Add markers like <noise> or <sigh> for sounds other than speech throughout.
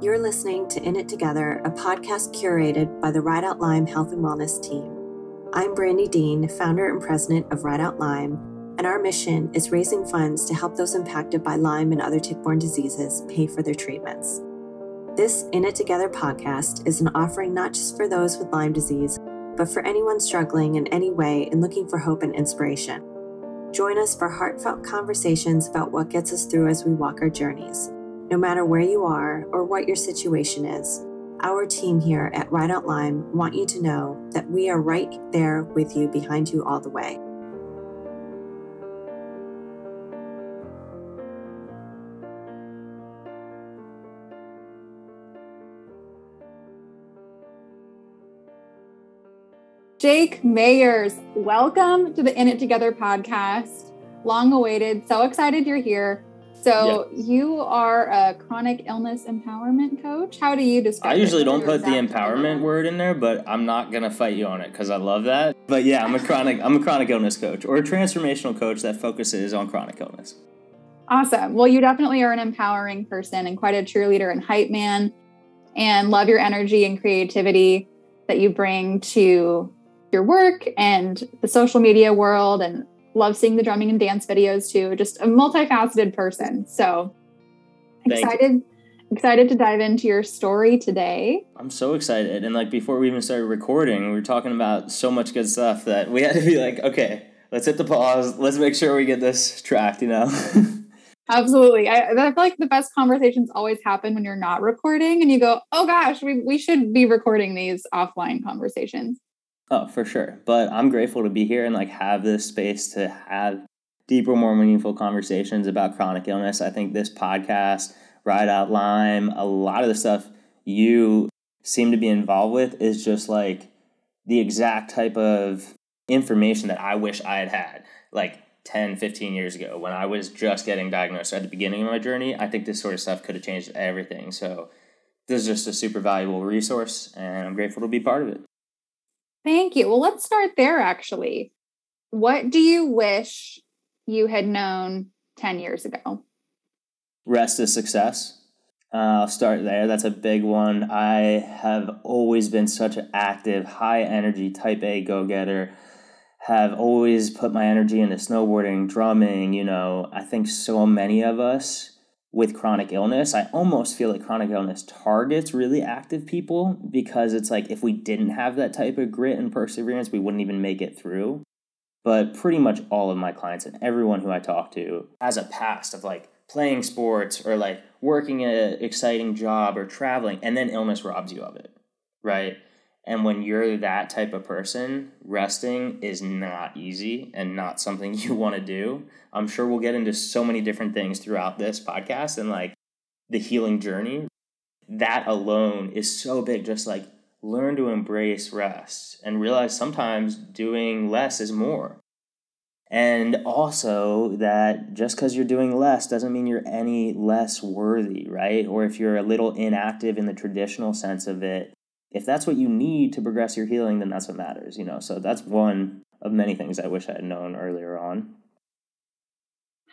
You're listening to In It Together, a podcast curated by the Ride Out Lyme Health and Wellness team. I'm Brandy Dean, founder and president of Ride Out Lyme, and our mission is raising funds to help those impacted by Lyme and other tick borne diseases pay for their treatments. This In It Together podcast is an offering not just for those with Lyme disease, but for anyone struggling in any way and looking for hope and inspiration. Join us for heartfelt conversations about what gets us through as we walk our journeys. No matter where you are or what your situation is, our team here at Ride Out Lyme want you to know that we are right there with you behind you all the way. Jake Mayers, welcome to the In It Together podcast. Long awaited. So excited you're here. So you are a chronic illness empowerment coach. How do you describe? I usually don't put the empowerment word in there, but I'm not gonna fight you on it because I love that. But yeah, I'm a chronic I'm a chronic illness coach or a transformational coach that focuses on chronic illness. Awesome. Well, you definitely are an empowering person and quite a cheerleader and hype man, and love your energy and creativity that you bring to your work and the social media world and love seeing the drumming and dance videos too. Just a multifaceted person. So Thank excited you. excited to dive into your story today. I'm so excited. And like before we even started recording, we were talking about so much good stuff that we had to be like, okay, let's hit the pause. Let's make sure we get this tracked, you know? <laughs> Absolutely. I, I feel like the best conversations always happen when you're not recording and you go, oh gosh, we, we should be recording these offline conversations. Oh, for sure. But I'm grateful to be here and like have this space to have deeper, more meaningful conversations about chronic illness. I think this podcast, Ride Out Lyme, a lot of the stuff you seem to be involved with is just like the exact type of information that I wish I had had like 10, 15 years ago when I was just getting diagnosed at the beginning of my journey. I think this sort of stuff could have changed everything. So this is just a super valuable resource and I'm grateful to be part of it. Thank you. Well, let's start there actually. What do you wish you had known 10 years ago? Rest is success. Uh, I'll start there. That's a big one. I have always been such an active, high energy, type A go getter. Have always put my energy into snowboarding, drumming. You know, I think so many of us with chronic illness, I almost feel like chronic illness targets really active people because it's like if we didn't have that type of grit and perseverance, we wouldn't even make it through. But pretty much all of my clients and everyone who I talk to has a past of like playing sports or like working an exciting job or traveling, and then illness robs you of it, right? And when you're that type of person, resting is not easy and not something <laughs> you want to do. I'm sure we'll get into so many different things throughout this podcast and like the healing journey. That alone is so big. Just like learn to embrace rest and realize sometimes doing less is more. And also that just because you're doing less doesn't mean you're any less worthy, right? Or if you're a little inactive in the traditional sense of it, if that's what you need to progress your healing, then that's what matters, you know. So that's one of many things I wish I had known earlier on.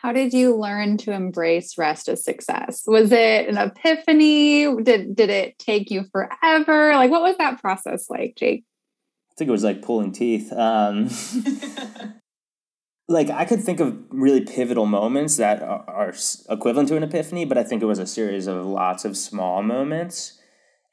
How did you learn to embrace rest as success? Was it an epiphany? Did did it take you forever? Like what was that process like, Jake? I think it was like pulling teeth. Um, <laughs> like I could think of really pivotal moments that are, are equivalent to an epiphany, but I think it was a series of lots of small moments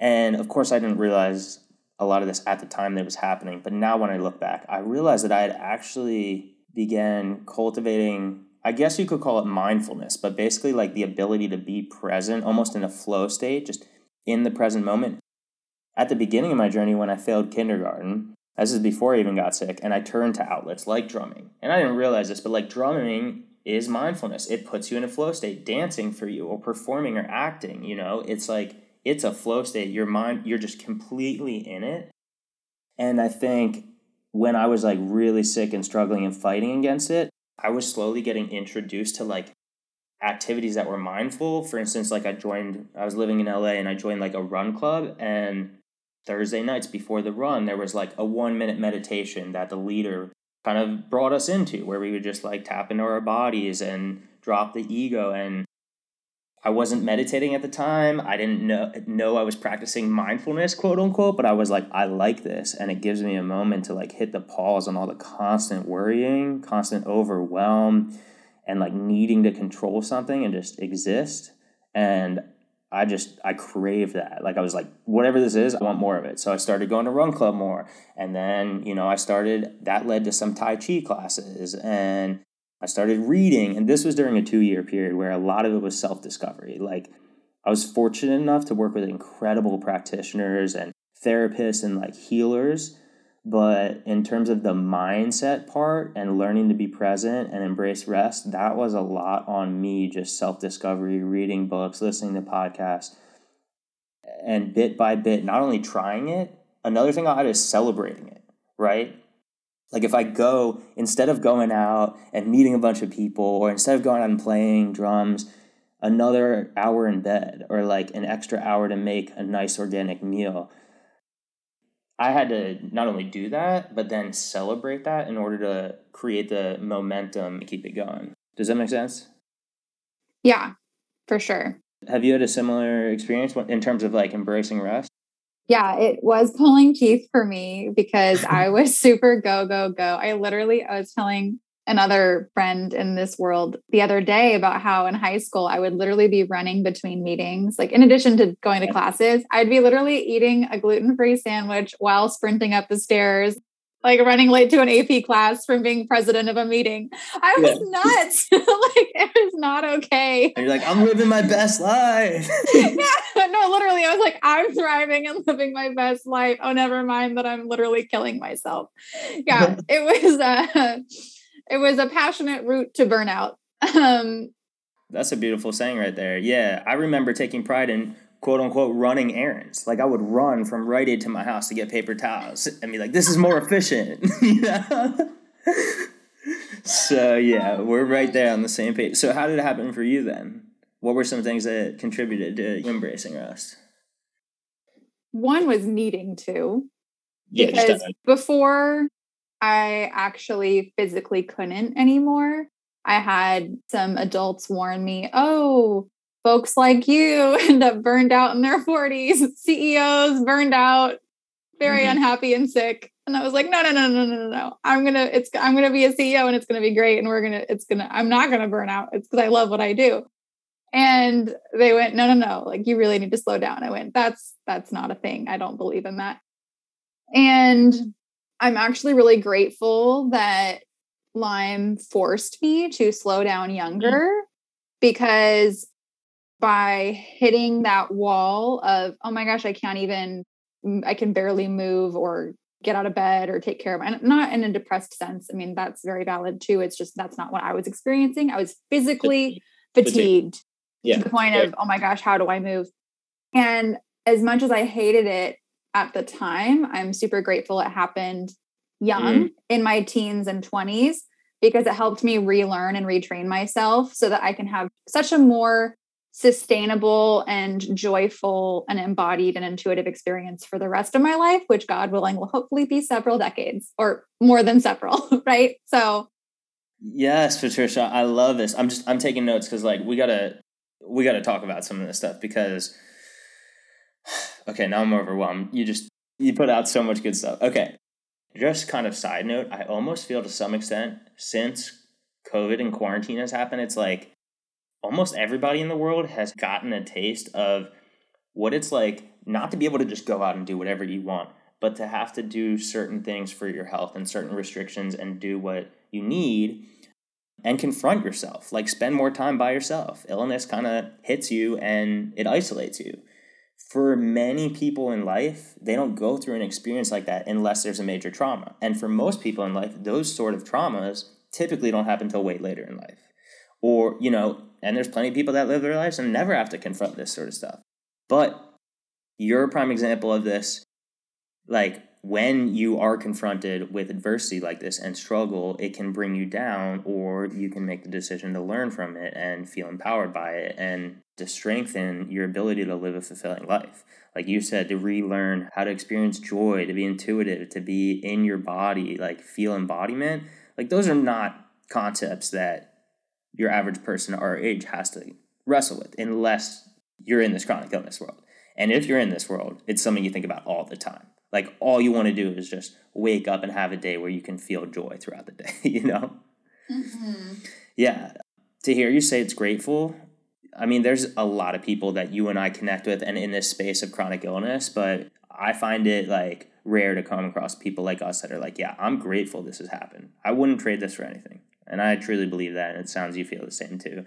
and of course, I didn't realize a lot of this at the time that it was happening. But now, when I look back, I realized that I had actually began cultivating. I guess you could call it mindfulness, but basically like the ability to be present, almost in a flow state, just in the present moment. At the beginning of my journey, when I failed kindergarten, this is before I even got sick, and I turned to outlets like drumming. And I didn't realize this, but like drumming is mindfulness. It puts you in a flow state, dancing for you, or performing or acting. You know, it's like it's a flow state. Your mind, you're just completely in it. And I think when I was like really sick and struggling and fighting against it, I was slowly getting introduced to like activities that were mindful. For instance, like I joined, I was living in LA and I joined like a run club. And Thursday nights before the run, there was like a one minute meditation that the leader kind of brought us into where we would just like tap into our bodies and drop the ego and I wasn't meditating at the time. I didn't know know I was practicing mindfulness, quote unquote, but I was like, I like this and it gives me a moment to like hit the pause on all the constant worrying, constant overwhelm, and like needing to control something and just exist. And I just I crave that. Like I was like, whatever this is, I want more of it. So I started going to run club more. And then, you know, I started that led to some Tai Chi classes and I started reading, and this was during a two year period where a lot of it was self discovery. Like, I was fortunate enough to work with incredible practitioners and therapists and like healers. But in terms of the mindset part and learning to be present and embrace rest, that was a lot on me, just self discovery, reading books, listening to podcasts, and bit by bit, not only trying it, another thing I had is celebrating it, right? Like if I go instead of going out and meeting a bunch of people, or instead of going out and playing drums, another hour in bed, or like an extra hour to make a nice organic meal. I had to not only do that, but then celebrate that in order to create the momentum and keep it going. Does that make sense? Yeah, for sure. Have you had a similar experience in terms of like embracing rest? Yeah, it was pulling teeth for me because <laughs> I was super go, go, go. I literally, I was telling another friend in this world the other day about how in high school I would literally be running between meetings. Like, in addition to going to classes, I'd be literally eating a gluten free sandwich while sprinting up the stairs like running late to an AP class from being president of a meeting. I was yeah. nuts. <laughs> like it was not okay. And you're like, I'm living my best life. <laughs> yeah, no, literally, I was like, I'm thriving and living my best life. Oh, never mind that I'm literally killing myself. Yeah, <laughs> it was a, it was a passionate route to burnout. Um, That's a beautiful saying right there. Yeah, I remember taking pride in quote unquote running errands. Like I would run from Rite Aid to my house to get paper towels and be like, this is more efficient. <laughs> so yeah, we're right there on the same page. So how did it happen for you then? What were some things that contributed to embracing rest? One was needing to. Yeah, because before I actually physically couldn't anymore, I had some adults warn me, oh, folks like you <laughs> end up burned out in their 40s, CEOs burned out, very mm-hmm. unhappy and sick. And I was like, no, no, no, no, no, no, no. I'm gonna, it's, I'm gonna be a CEO and it's gonna be great. And we're gonna, it's gonna, I'm not gonna burn out. It's because I love what I do. And they went, no, no, no. Like you really need to slow down. I went, that's, that's not a thing. I don't believe in that. And I'm actually really grateful that Lyme forced me to slow down mm-hmm. younger mm-hmm. because by hitting that wall of, oh my gosh, I can't even, I can barely move or get out of bed or take care of my, not in a depressed sense. I mean, that's very valid too. It's just, that's not what I was experiencing. I was physically fatigued yeah. to the point of, oh my gosh, how do I move? And as much as I hated it at the time, I'm super grateful it happened young mm. in my teens and 20s because it helped me relearn and retrain myself so that I can have such a more sustainable and joyful and embodied and intuitive experience for the rest of my life, which God willing will hopefully be several decades or more than several, <laughs> right? So Yes, Patricia, I love this. I'm just I'm taking notes cuz like we got to we got to talk about some of this stuff because <sighs> okay, now I'm overwhelmed. You just you put out so much good stuff. Okay. Just kind of side note, I almost feel to some extent since COVID and quarantine has happened, it's like almost everybody in the world has gotten a taste of what it's like not to be able to just go out and do whatever you want, but to have to do certain things for your health and certain restrictions and do what you need and confront yourself. Like spend more time by yourself. Illness kind of hits you and it isolates you. For many people in life, they don't go through an experience like that unless there's a major trauma. And for most people in life, those sort of traumas typically don't happen until way later in life. Or, you know, and there's plenty of people that live their lives and never have to confront this sort of stuff. But you're a prime example of this. Like when you are confronted with adversity like this and struggle, it can bring you down, or you can make the decision to learn from it and feel empowered by it and to strengthen your ability to live a fulfilling life. Like you said, to relearn how to experience joy, to be intuitive, to be in your body, like feel embodiment. Like those are not concepts that your average person our age has to wrestle with unless you're in this chronic illness world. And if you're in this world, it's something you think about all the time. Like all you want to do is just wake up and have a day where you can feel joy throughout the <laughs> day, you know? Mm-hmm. Yeah. To hear you say it's grateful, I mean, there's a lot of people that you and I connect with and in this space of chronic illness, but I find it like rare to come across people like us that are like, yeah, I'm grateful this has happened. I wouldn't trade this for anything. And I truly believe that. And it sounds you feel the same too.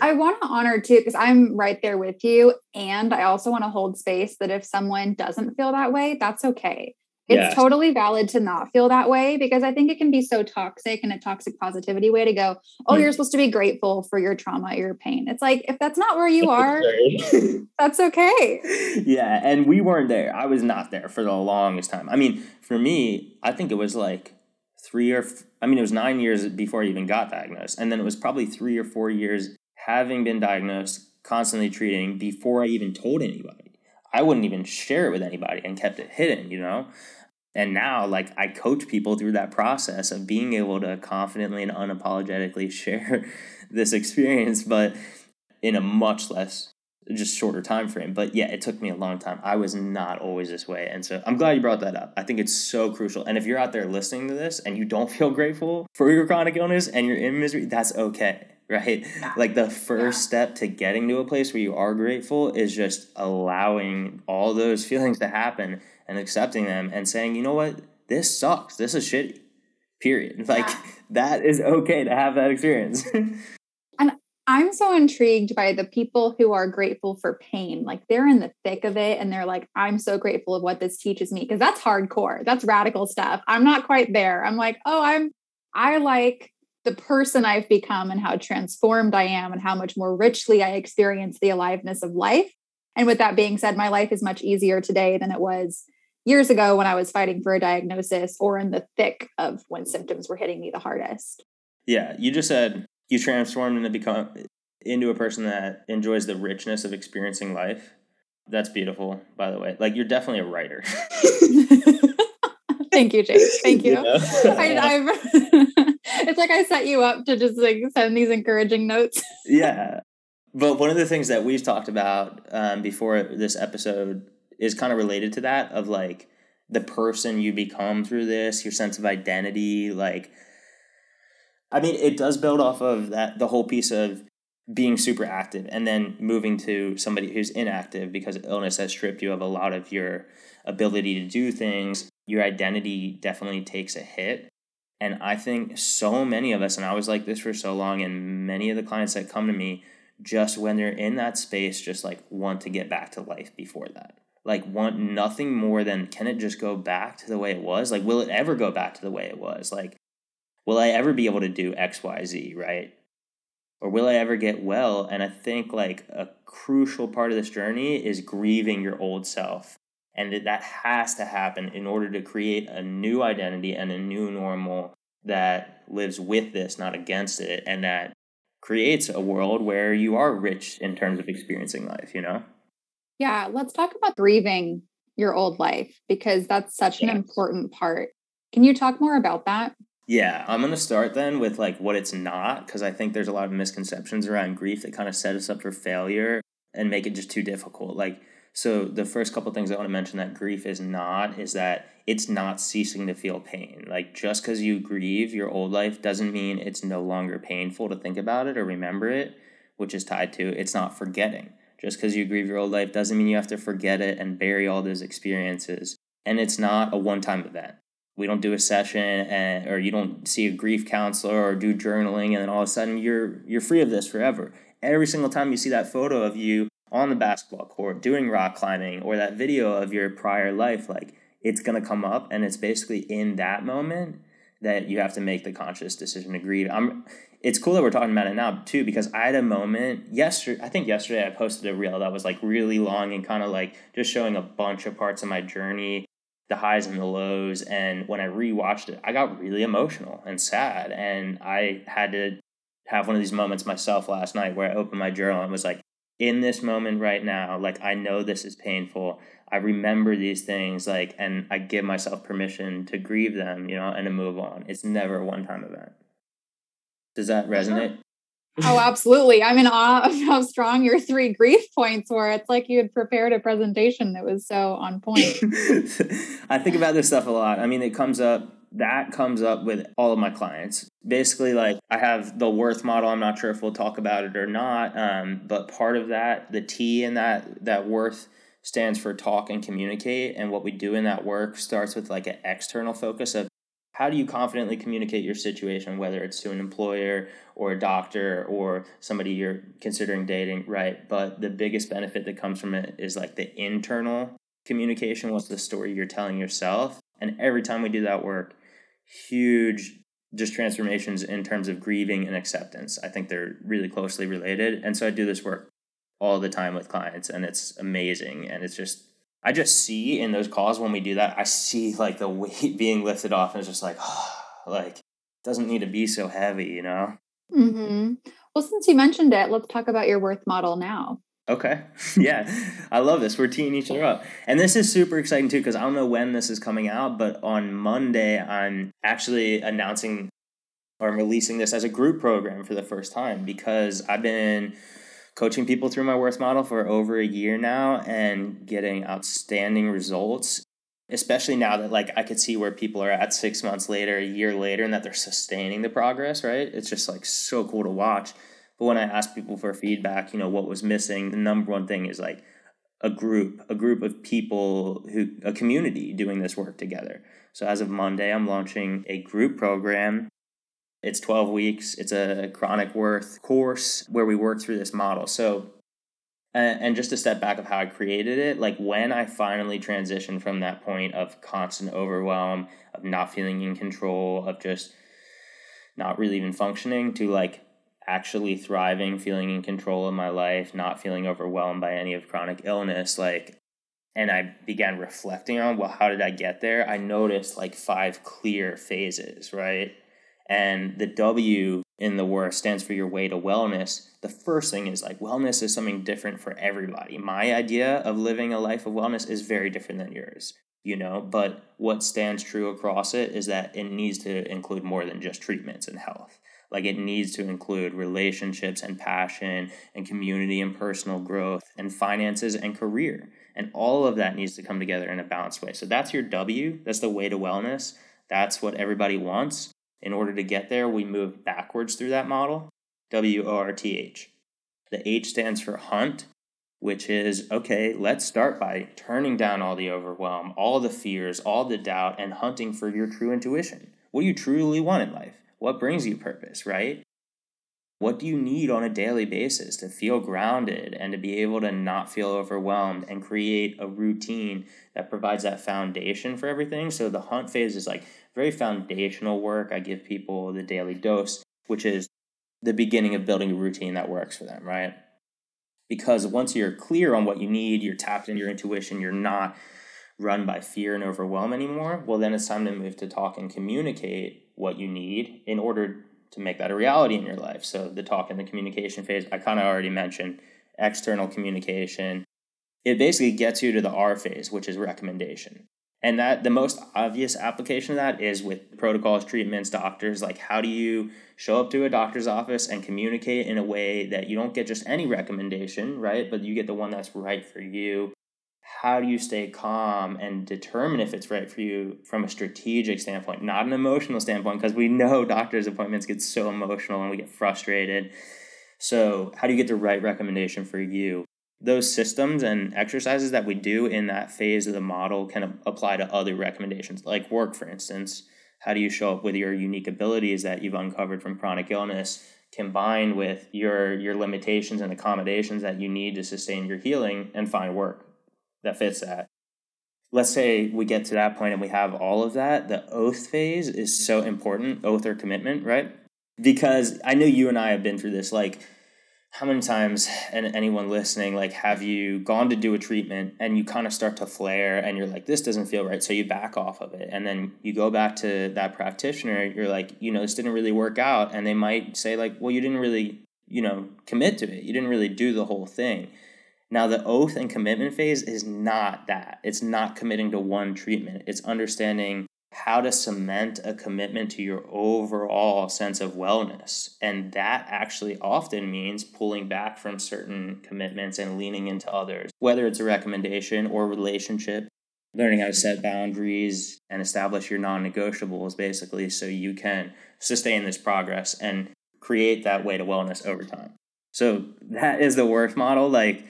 I want to honor too, because I'm right there with you. And I also want to hold space that if someone doesn't feel that way, that's okay. It's totally valid to not feel that way because I think it can be so toxic and a toxic positivity way to go, oh, mm. you're supposed to be grateful for your trauma, your pain. It's like, if that's not where you <laughs> are, that's okay. Yeah. And we weren't there. I was not there for the longest time. I mean, for me, I think it was like three or, I mean, it was nine years before I even got diagnosed. And then it was probably three or four years having been diagnosed, constantly treating before I even told anybody. I wouldn't even share it with anybody and kept it hidden, you know? And now, like, I coach people through that process of being able to confidently and unapologetically <laughs> share this experience, but in a much less just shorter time frame but yeah it took me a long time i was not always this way and so i'm glad you brought that up i think it's so crucial and if you're out there listening to this and you don't <laughs> feel grateful for your chronic illness and you're in misery that's okay <laughs> right? Like the first step to getting to a place where you are grateful is just allowing all those feelings to happen and accepting them and saying, you know what, this sucks. This is shitty. Period. <laughs> Like that is okay to have that experience. I'm so intrigued by the people who are grateful for pain. Like they're in the thick of it and they're like, I'm so grateful of what this teaches me. Cause that's hardcore. That's radical stuff. I'm not quite there. I'm like, oh, I'm I like the person I've become and how transformed I am and how much more richly I experience the aliveness of life. And with that being said, my life is much easier today than it was years ago when I was fighting for a diagnosis or in the thick of when symptoms were hitting me the hardest. Yeah, you just said you transform into become into a person that enjoys the richness of experiencing life. That's beautiful, by the way. Like you're definitely a writer. <laughs> Thank you, Jake. Thank you. <laughs> I, <laughs> it's like I set you up to just like send these encouraging notes. yeah. But one of the things that we've talked about um, before this episode is kind of related to that of like the person you become through this, your sense of identity. Like, I mean, it does build off of that, the whole piece of being super active and then moving to somebody who's inactive because illness has stripped you of a lot of your ability to do things. Your identity definitely takes a hit. And I think so many of us, and I was like this for so long, and many of the clients that come to me, just when they're in that space, just like want to get back to life before that. Like, want nothing more than can it just go back to the way it was? Like, will it ever go back to the way it was? Like, will I ever be able to do X, Y, Z, right? Or will I ever get well? And I think like a crucial part of this journey is grieving your old self and that, that has to happen in order to create a new identity and a new normal that lives with this, not against it, and that creates a world where you are rich in terms of experiencing life, you know? Yeah, let's talk about grieving your old life because that's such yes. an important part. Can you talk more about that? Yeah, I'm going to start then with like what it's not because I think there's a lot of misconceptions around grief that kind of set us up for failure and make it just too difficult. Like so the first couple things I want to mention that grief is not is that it's not ceasing to feel pain. Like just because you grieve your old life doesn't mean it's no longer painful to think about it or remember it, which is tied to it's not forgetting. Just because you grieve your old life doesn't mean you have to forget it and bury all those experiences. And it's not a one-time event. We don't do a session and or you don't see a grief counselor or do journaling and then all of a sudden you're you're free of this forever. Every single time you see that photo of you on the basketball court doing rock climbing or that video of your prior life like it's going to come up and it's basically in that moment that you have to make the conscious decision to grieve i'm it's cool that we're talking about it now too because i had a moment yesterday i think yesterday i posted a reel that was like really long and kind of like just showing a bunch of parts of my journey the highs and the lows and when i rewatched it i got really emotional and sad and i had to have one of these moments myself last night where i opened my journal and was like in this moment right now like i know this is painful. I remember these things like and i give myself permission to grieve them you know and to move on. It's never a one time event. Does that uh-huh. resonate Oh, absolutely. I'm in awe of how strong your three grief points were. It's like you had prepared a presentation that was so on point. <laughs> I think about this stuff a lot. I mean, it comes up, that comes up with all of my clients. Basically, like I have the worth model. I'm not sure if we'll talk about it or not. Um, but part of that, the T in that, that worth stands for talk and communicate. And what we do in that work starts with like an external focus of how do you confidently communicate your situation, whether it's to an employer or a doctor or somebody you're considering dating, right? But the biggest benefit that comes from it is like the internal communication. What's the story you're telling yourself? And every time we do that work, huge just transformations in terms of grieving and acceptance. I think they're really closely related. And so I do this work all the time with clients and it's amazing. And it's just I just see in those calls when we do that, I see like the weight <laughs> being lifted off, and it's just like, oh, like doesn't need to be so heavy, you know. Mm-hmm. Well, since you mentioned it, let's talk about your worth model now. Okay. <laughs> yeah. I love this. We're teeing each other up. And this is super exciting too, because I don't know when this is coming out, but on Monday, I'm actually announcing or I'm releasing this as a group program for the first time because I've been coaching people through my worth model for over a year now and getting outstanding results especially now that like i could see where people are at six months later a year later and that they're sustaining the progress right? It's just like so cool to watch. But when i ask people for feedback you know what was missing the number one thing is like a group a group of people who a community doing this work together. So as of monday i'm launching a group program it's 12 weeks. It's a chronic worth course where we work through this model. So, and just a step back of how I created it, like when I finally transitioned from that point of constant overwhelm, of not feeling in control, of just not really even functioning, to like actually thriving, feeling in control of my life, not feeling overwhelmed by any of chronic illness, like and I began reflecting on, well, how did I get there? I noticed like five clear phases, right? And the W in the word stands for your way to wellness. The first thing is like wellness is something different for everybody. My idea of living a life of wellness is very different than yours, you know, but what stands true across it is that it needs to include more than just treatments and health. Like it needs to include relationships and passion and community and personal growth and finances and career. And all of that needs to come together in a balanced way. So that's your W. That's the way to wellness. That's what everybody wants. In order to get there, we move backwards through that model W O R T H. The H stands for hunt, which is okay, let's start by turning down all the overwhelm, all the fears, all the doubt, and hunting for your true intuition. What do you truly want in life? What brings you purpose, right? What do you need on a daily basis to feel grounded and to be able to not feel overwhelmed and create a routine that provides that foundation for everything? So the hunt phase is like very foundational work. I give people the daily dose, which is the beginning of building a routine that works for them, right? Because once you're clear on what you need, you're tapped into your intuition, you're not run by fear and overwhelm anymore, well, then it's time to move to talk and communicate what you need in order to make that a reality in your life. So, the talk and the communication phase, I kind of already mentioned external communication. It basically gets you to the R phase, which is recommendation. And that the most obvious application of that is with protocols, treatments, doctors. Like, how do you show up to a doctor's office and communicate in a way that you don't get just any recommendation, right? But you get the one that's right for you. How do you stay calm and determine if it's right for you from a strategic standpoint, not an emotional standpoint? Because we know <laughs> doctor's appointments get so emotional and we get frustrated. So, how do you get the right recommendation for you? those systems and exercises that we do in that phase of the model can apply to other recommendations, like work, for instance. How do you show up with your unique abilities that you've uncovered from chronic illness, combined with your your limitations and accommodations that you need to sustain your healing and find work that fits that? Let's say we get to that point and we have all of that. The oath phase is so important, oath or commitment, right? Because I know you and I have been through this. Like how many times and anyone listening like have you gone to do a treatment and you kind of start to flare and you're like this doesn't feel right so you back off of it and then you go back to that practitioner you're like you know this didn't really work out and they might say like well you didn't really you know commit to it you didn't really do the whole thing now the oath and commitment phase is not that it's not committing to one treatment it's understanding how to cement a commitment to your overall sense of wellness. And that actually often means pulling back from certain commitments and leaning into others, whether it's a recommendation or relationship. Learning how to set boundaries and establish your non negotiables, basically, so you can sustain this progress and create that way to wellness over time. So, that is the work model. Like,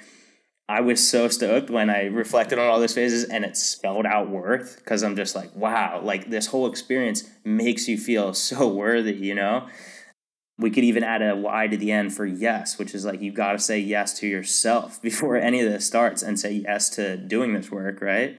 I was so stoked when I reflected on all those phases and it spelled out worth because I'm just like, wow, like this whole experience makes you feel <laughs> so worthy, you know? We could even add a Y to the end for yes, which is like you've got to say yes to yourself <laughs> before any of this starts and say yes to doing this work, right?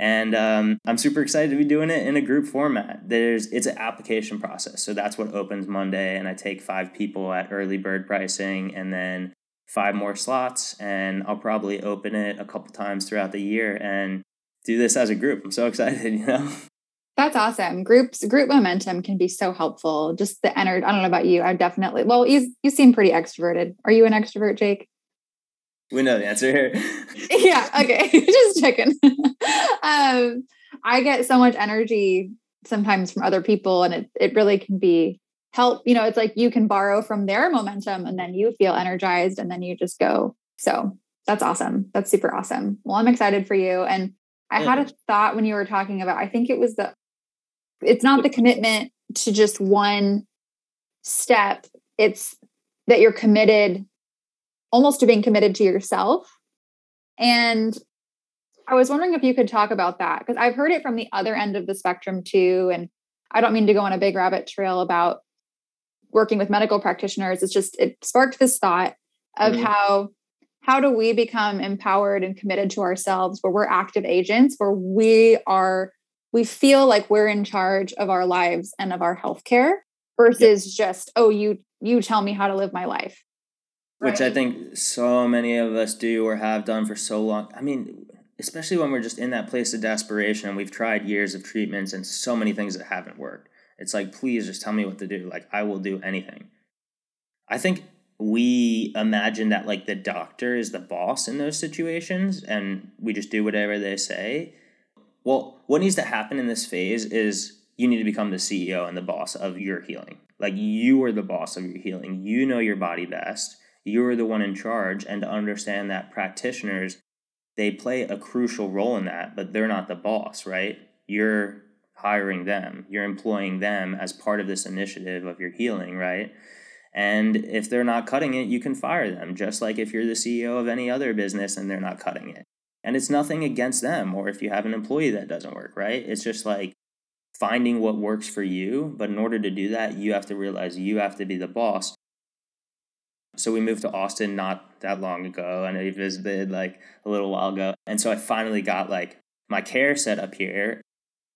And um, I'm super excited to be doing it in a group format. There's it's an application process, so that's what opens Monday, and I take five people at early bird pricing, and then five more slots and I'll probably open it a couple times throughout the year and do this as a group. I'm so excited, <laughs> you know. That's awesome. Groups group momentum can be so helpful. Just the energy. I don't know about you. I definitely. Well, you you seem pretty extroverted. Are you an extrovert, Jake? We know the answer here. <laughs> yeah. Okay. <laughs> Just checking. um, I get so much energy sometimes from other people, and it it really can be help you know it's like you can borrow from their momentum and then you feel energized and then you just go. So that's awesome. That's super awesome. Well i'm excited for you. And i yeah. had a thought when you were talking about i think it was the it's not the commitment to just one step. It's that you're committed almost to being committed to yourself. And i was wondering if you could talk about that because i've heard it from the other end of the spectrum too. And i don't mean to go on a big rabbit trail about working with medical practitioners it's just it sparked this thought of mm-hmm. how how do we become empowered and committed to ourselves where we're active agents where we are we feel like we're in charge of our lives and of our healthcare versus yep. just oh you you tell me how to live my life which right? i think so many of us do or have done for so long i mean especially when we're just in that place of desperation and we've tried years of treatments and so many things that haven't worked it's like, please just tell me what to do. Like, I will do anything. I think we imagine that like the doctor is the boss in those situations and we just do whatever they say. Well, what needs to happen in this phase is you need to become the CEO and the boss of your healing. Like, you are the boss of your healing. You know your body best. You're the one in charge. And to understand that practitioners, they play a crucial role in that, but they're not the boss, right? You're hiring them. You're employing them as part of this initiative of your healing, right? And if they're not cutting it, you can fire them, just like if you're the CEO of any other business and they're not cutting it. And it's nothing against them, or if you have an employee that doesn't work, right? It's just like finding what works for you. But in order to do that, you have to realize you have to be the boss. So we moved to Austin not that long ago, and I visited like a little while ago. And so I finally got like my care set up here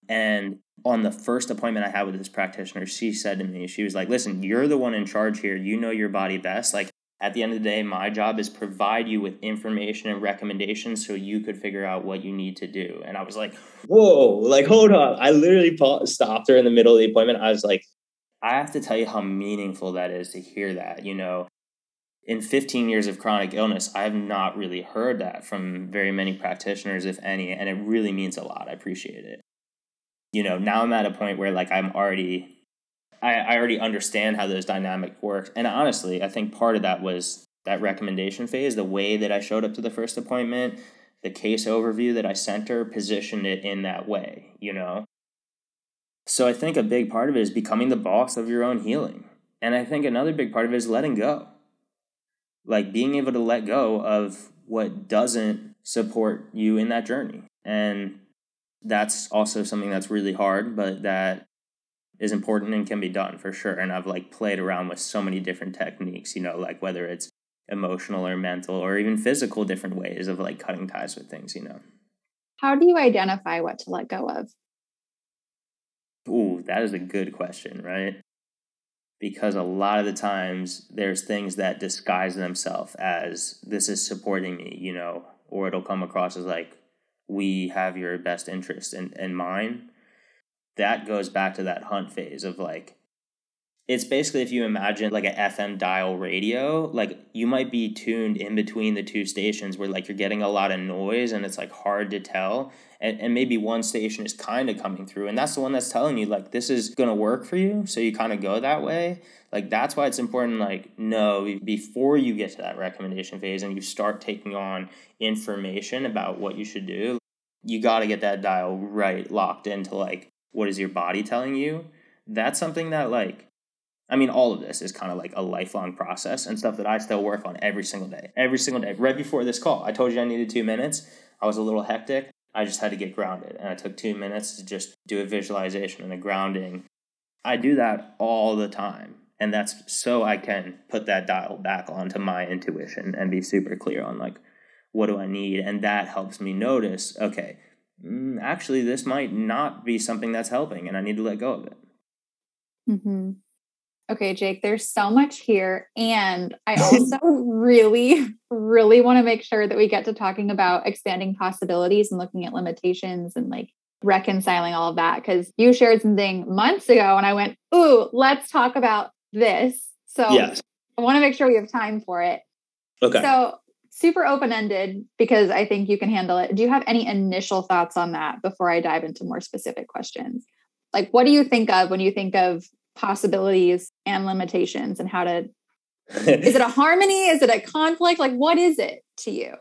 and on the first appointment I had with this practitioner, she said to me, she was like, listen, you're the one in charge here. You know your body best. Like, at the end of the day, my job is provide you with information and recommendations so you could figure out what you need to do. And I was like, whoa, like, hold on. I literally stopped her in the middle of the appointment. I was like, I have to tell you how meaningful that is to hear that. You know, in 15 years of chronic illness, I have not really heard that from very many practitioners, if any. And it really means a lot. I appreciate it you know, now I'm at a point where like I'm already I, I already understand how those dynamic work. And honestly, I think part of that was that recommendation phase, the way that I showed up to the first appointment, the case overview that I sent her positioned it in that way, you know? So I think a big part of it is becoming the boss of your own healing. And I think another big part of it is letting go. Like being able to let go of what doesn't support you in that journey. And that's also something that's really hard, but that is important and can be done for sure. And I've like played around with so many different techniques, you know, like whether it's emotional or mental or even physical different ways of like cutting ties with things, you know. How do you identify what to let go of? Ooh, that is a good question, right? Because a lot of the times there's things that disguise themselves as this is supporting me, you know, or it'll come across as like we have your best interest in, in mind that goes back to that hunt phase of like it's basically if you imagine like a FM dial radio, like you might be tuned in between the two stations where like you're getting a lot of noise and it's like hard to tell. And, and maybe one station is kind of coming through and that's the one that's telling you like this is gonna work for you. So you kind of go that way. Like that's why it's important like know before you get to that recommendation phase and you start taking on information about what you should do, you gotta get that dial right locked into like what is your body telling you. That's something that like I mean, all of this is kind of like a lifelong process and stuff that I still work on every single day. Every single day. Right before this call, I told you I needed two minutes. I was a little hectic. I just had to get grounded. And I took two minutes to just do a visualization and a grounding. I do that all the time. And that's so I can put that dial back onto my intuition and be super clear on like, what do I need? And that helps me notice, okay, mm, actually, this might not be something that's helping and I need to let go of it. Mm-hmm. Okay, Jake, there's so much here. And I <laughs> also really, really want to make sure that we get to talking about expanding possibilities and looking at limitations and like reconciling all of that. Because you shared something months ago and I went, Ooh, let's talk about this. So yes. I want to make sure we have time for it. Okay. So super open ended because I think you can handle it. Do you have any initial thoughts on that before I dive into more specific questions? Like, what do you think of when you think of possibilities and limitations and how to <laughs> is it a harmony? Is it a conflict? Like what is it to you?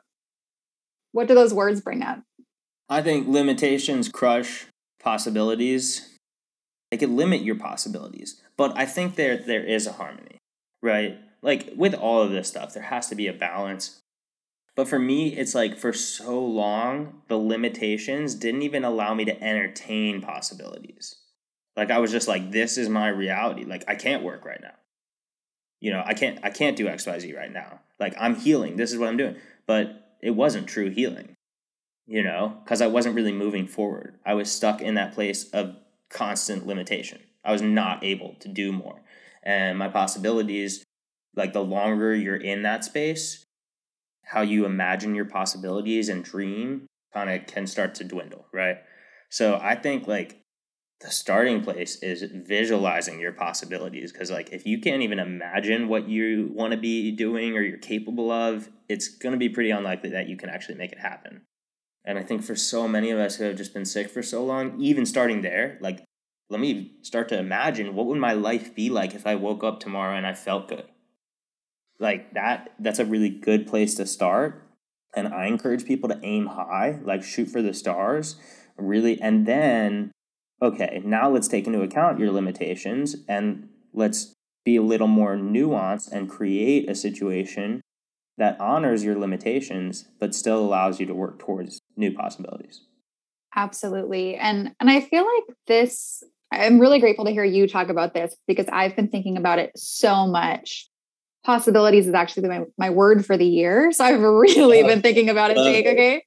What do those words bring up? I think limitations crush possibilities. They could limit your possibilities but i think there there is a harmony right? Like with all of this stuff there has to be a balance. But for me it's like for so long the limitations didn't even allow me to entertain possibilities like I was just like, this is my reality. Like I can't work right now. You know, I can't I can't do XYZ right now. Like I'm healing. This is what I'm doing. But it wasn't true healing. You know, because I wasn't really moving forward. I was stuck in that place of constant limitation. I was not able to do more. And my possibilities, like the longer you're in that space, how you imagine your possibilities and dream kind of can start to dwindle, right? So I think like the starting place is visualizing your possibilities because like if you can't even imagine what you want to be doing or you're capable of it's going to be pretty unlikely that you can actually make it happen. And i think for so many of us who have just been sick for so long even starting there like let me start to imagine what would my life be like if i woke up tomorrow and i felt good. Like that that's a really good place to start. And i encourage people to aim high like shoot for the stars really. And then okay, now let's take into account your limitations and let's be a little more nuanced and create a situation that honors your limitations but still allows you to work towards new possibilities. Absolutely. And and I feel like this I'm really grateful to hear you talk about this because I've been thinking about it so much possibilities is actually my, my word for the year. <laughs> So I've really uh, been thinking about it, Jake. Okay.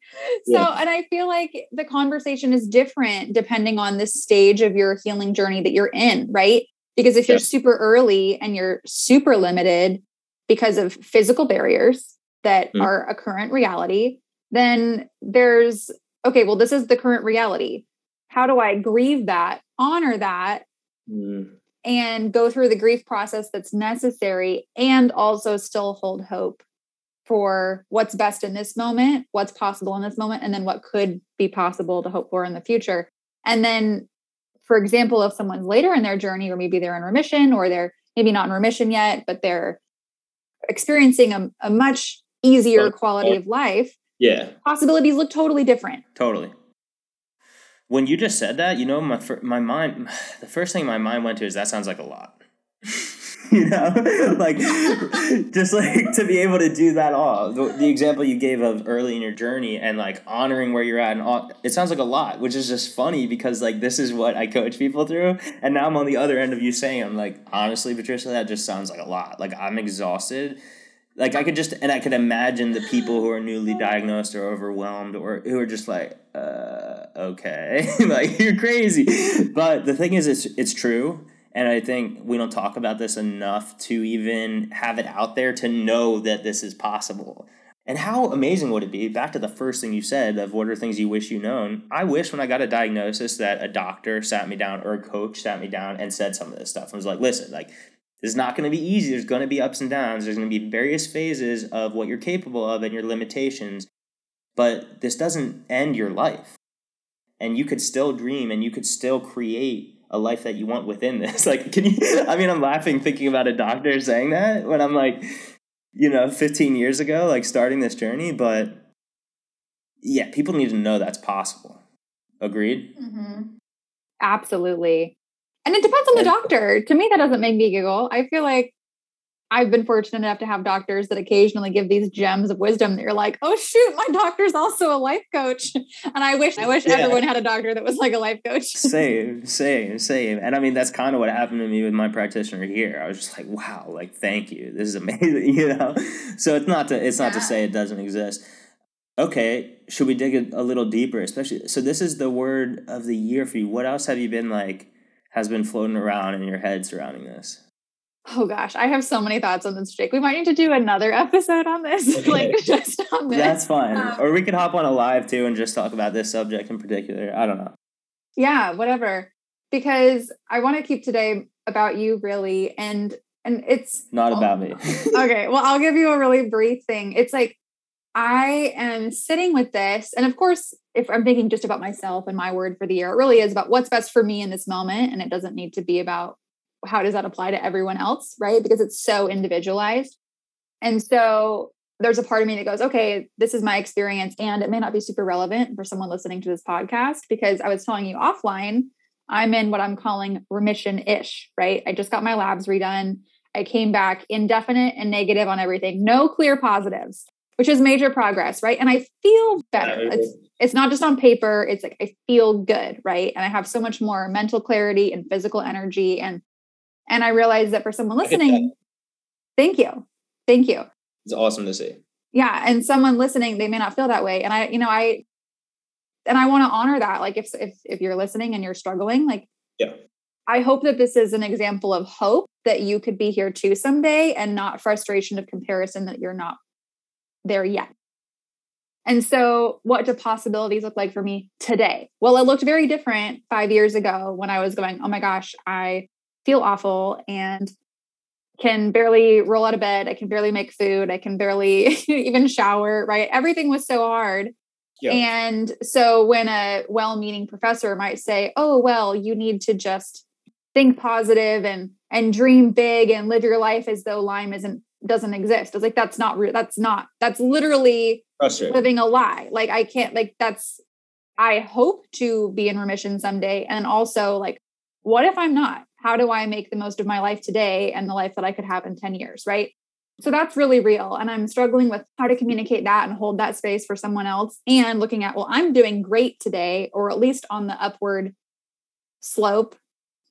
So, yeah. and I feel like the conversation is different depending on the stage of your healing journey that you're in, right? Because if you're super early and you're super limited because of physical barriers that mm. are a current reality, then there's, okay, well, this is the current reality. How do I grieve that, honor that, mm and go through the grief process that's necessary and also still hold hope for what's best in this moment, what's possible in this moment, and then what could be possible to hope for in the future. And then, for example, if someone's later in their journey, or maybe they're in remission, or they're maybe not in remission yet, but they're experiencing a, a much easier quality of life, yeah, possibilities look totally different. Totally when you just said that, you know, my my mind, <sighs> the first thing my mind went to is that sounds like a lot. <laughs> you know, <laughs> like just like to be able to do that all. The, the, example you gave of early in your journey and like honoring where you're at, and all, it sounds like a lot, which is just funny because like this is what I coach people through, and now I'm on the other end of you saying, I'm like, honestly, Patricia, that just sounds like a lot. Like I'm exhausted like I could just and I could imagine the people who are newly diagnosed or overwhelmed or who are just like, uh, okay, <laughs> like you're crazy. But the thing is, it's it's true, and I think we don't talk about this enough to even have it out there to know that this is possible. And how amazing would it be? Back to the first thing you said of what are things you wish you known. I wish when I got a diagnosis that a doctor sat me down or a coach sat me down and said some of this stuff. I was like, listen, like this is not going to be easy. There's going to be ups and downs. There's going to be various phases of what you're capable of and your limitations. But this doesn't end your life. And you could still dream and you could still create a life that you want within this. <laughs> Like, can you? <laughs> I mean, I'm laughing thinking about a doctor saying that when I'm like, you know, 15 years ago, like starting this journey. But yeah, people need to know that's possible. Agreed? Mm-hmm. Absolutely. And it depends on the doctor. To me, that doesn't make me giggle. I feel like I've been fortunate enough to have doctors that occasionally give these gems of wisdom that you're like, oh shoot, my doctor's also a life coach. And I wish I wish yeah. everyone had a doctor that was like a life coach. Same, <laughs> same, same. And I mean that's kind of what happened to me with my practitioner here. I was just like, wow, like thank you. This is <laughs> amazing, you know? So it's not to it's not yeah. to say it doesn't exist. Okay, should we dig a, a little deeper, especially so this is the word of the year for you. What else have you been like has been floating around in your head surrounding this? Oh gosh, I have so many thoughts on this, Jake. We might need to do another episode on this, <laughs> okay. like just on this. That's fine. Um, or we could hop on a live too and just talk about this subject in particular. I don't know. Yeah, whatever. Because I want to keep today about you really and and it's not about me. <laughs> okay, well, I'll give you a really brief thing. It's like I am sitting with this, and of course, if I'm thinking just about myself and my word for the year, it really is about what's best for me in this moment. And it doesn't need to be about how does that apply to everyone else, right? Because it's so individualized. And so there's a part of me that goes, okay, this is my experience. And it may not be super relevant for someone listening to this podcast because I was telling you offline, I'm in what I'm calling remission ish, right? I just got my labs redone. I came back indefinite and negative on everything, no clear positives which is major progress, right? And I feel better. It's it's not just on paper, it's like I feel good, right? And I have so much more mental clarity and physical energy and and I realize that for someone listening, thank you. Thank you. It's awesome to see. Yeah, and someone listening, they may not feel that way. And I, you know, I and I want to honor that. Like if if if you're listening and you're struggling, like yeah. I hope that this is an example of hope that you could be here too someday and not frustration of comparison that you're not there yet. And so, what do possibilities look like for me today? Well, it looked very different five years ago when I was going, oh my gosh, I feel awful and can barely roll out of bed. I can barely make food. I can barely <laughs> even shower, right? Everything was so hard. And so, when a well meaning professor might say, oh, well, you need to just think positive and and dream big and live your life as though Lyme isn't doesn't exist. I was like, that's not real. That's not, that's literally living a lie. Like, I can't, like, that's, I hope to be in remission someday. And also, like, what if I'm not? How do I make the most of my life today and the life that I could have in 10 years? Right. So that's really real. And I'm struggling with how to communicate that and hold that space for someone else and looking at, well, I'm doing great today, or at least on the upward slope.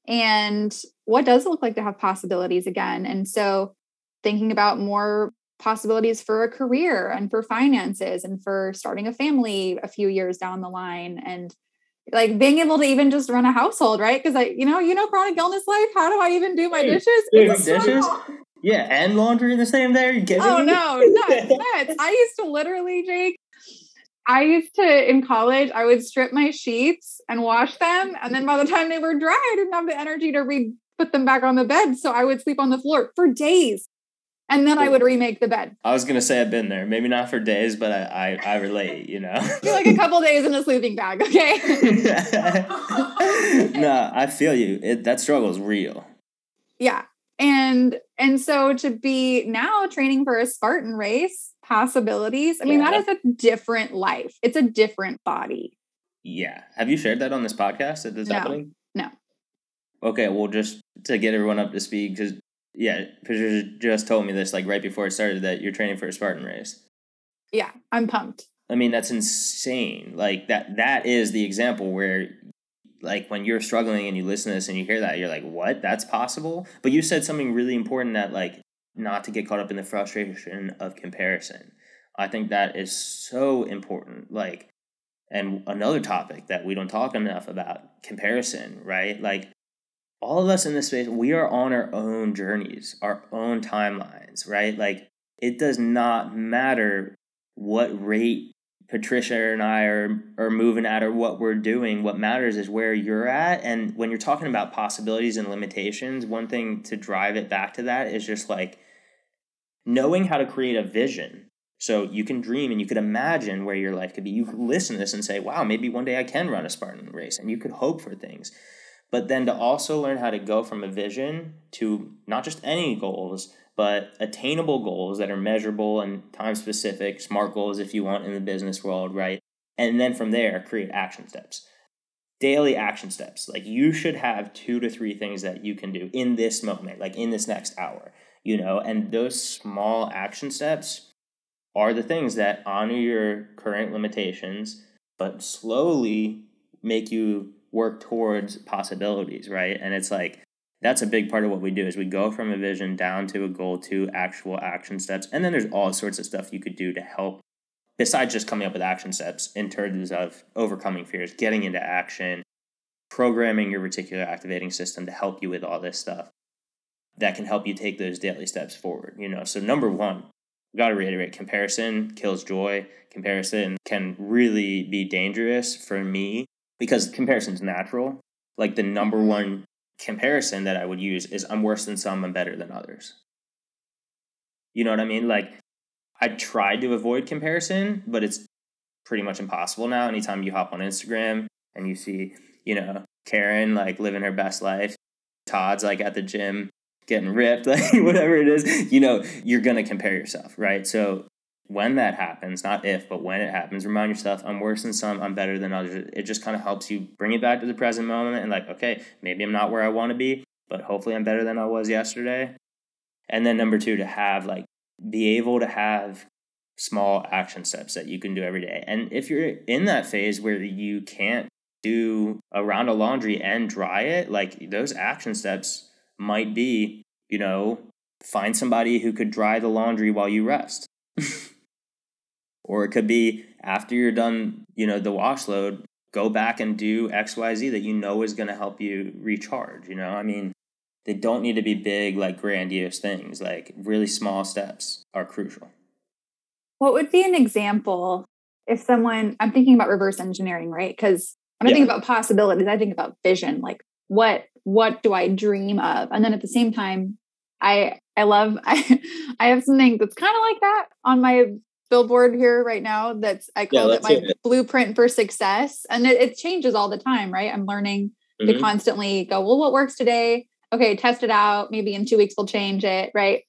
And what does it look like to have possibilities again? And so thinking about more possibilities for a career and for finances and for starting a family a few years down the line and like being able to even just run a household right? Because i you know you know chronic illness life? How do i even do my dishes? Dishes? yeah and laundry in the same day? You oh me? no nuts, <laughs> nuts. i used to literally jake i used to in college i would strip my sheets and wash them and then by the time they were dry i didn't have the energy to re put them back on the bed so i would sleep on the floor for days and then I would remake the bed. I was gonna say I've been there. Maybe not for days, but I I, I relate. You know, <laughs> like a couple days in a sleeping bag. Okay. <laughs> no, I feel you. It, that struggle is real. Yeah, and and so to be now training for a Spartan race, possibilities. I mean, yeah. that is a different life. It's a different body. Yeah. Have you shared that on this podcast at this no. happening? No. Okay, well, just to get everyone up to speed, because yeah, Patricia just told me this like right before it started that you're training for a Spartan race. Yeah, I'm pumped. I mean, that's insane. Like that that is the example where like when you're struggling and you listen to this and you hear that, you're like, "What? That's possible?" But you said something really important that like not to get caught up in the frustration of comparison. I think that is so important. Like and another topic that we don't talk enough about, comparison, right? Like all of us in this space, we are on our own journeys, our own timelines, right? Like it does not matter what rate Patricia and I are are moving at or what we're doing. What matters is where you're at. And when you're talking about possibilities and limitations, one thing to drive it back to that is just like knowing how to create a vision. So you can dream and you could imagine where your life could be. You could listen to this and say, wow, maybe one day I can run a Spartan race. And you could hope for things. But then to also learn how to go from a vision to not just any goals, but attainable goals that are measurable and time specific, smart goals if you want in the business world, right? And then from there, create action steps. Daily action steps. Like you should have two to three things that you can do in this moment, like in this next hour, you know, and those small action steps are the things that honor your current limitations, but slowly make you work towards possibilities, right? And it's like that's a big part of what we do is we go from a vision down to a goal to actual action steps. And then there's all sorts of stuff you could do to help besides just coming up with action steps in terms of overcoming fears getting into action programming your reticular activating system to help you with all this stuff that can help you take those daily steps forward you know? So number one got to reiterate comparison kills joy. Comparison can really be dangerous for me because comparison is natural like the number mm-hmm. one comparison that I would use is I'm worse than some, I'm better than others. You know what I mean? Like I tried to avoid comparison, but it's pretty much impossible now. Anytime you hop on Instagram and you see, you know, Karen like living her best life, Todd's like at the gym getting ripped, <laughs> like whatever it is, you know, you're gonna compare yourself, right? So when that happens, not if, but when it happens, remind yourself, I'm worse than some, I'm better than others. It just kind of helps you bring it back to the present moment and, like, okay, maybe I'm not where I want to be, but hopefully I'm better than I was yesterday. And then number two, to have, like, be able to have small action steps that you can do every day. And if you're in that phase where you can't do a round of laundry and dry it, like, those action steps might be, you know, find somebody who could dry the laundry while you rest. <laughs> Or it could be after you're done, you know, the wash load, go back and do XYZ that you know is going to help you recharge. You know, I mean, they don't need to be big, like grandiose things. Like really small steps are crucial. What would be an example if someone, I'm thinking about reverse engineering, right? Because when yeah. I think about possibilities, I think about vision. Like, what what do I dream of? And then at the same time, I I love I <laughs> I have something that's kind of like that on my billboard here right now that's I call yeah, it my it. blueprint for success. And it, it, changes all the time, right? I'm learning mm-hmm. to constantly go, well, what works today? Okay, test it out. Maybe in two weeks we'll change it, right?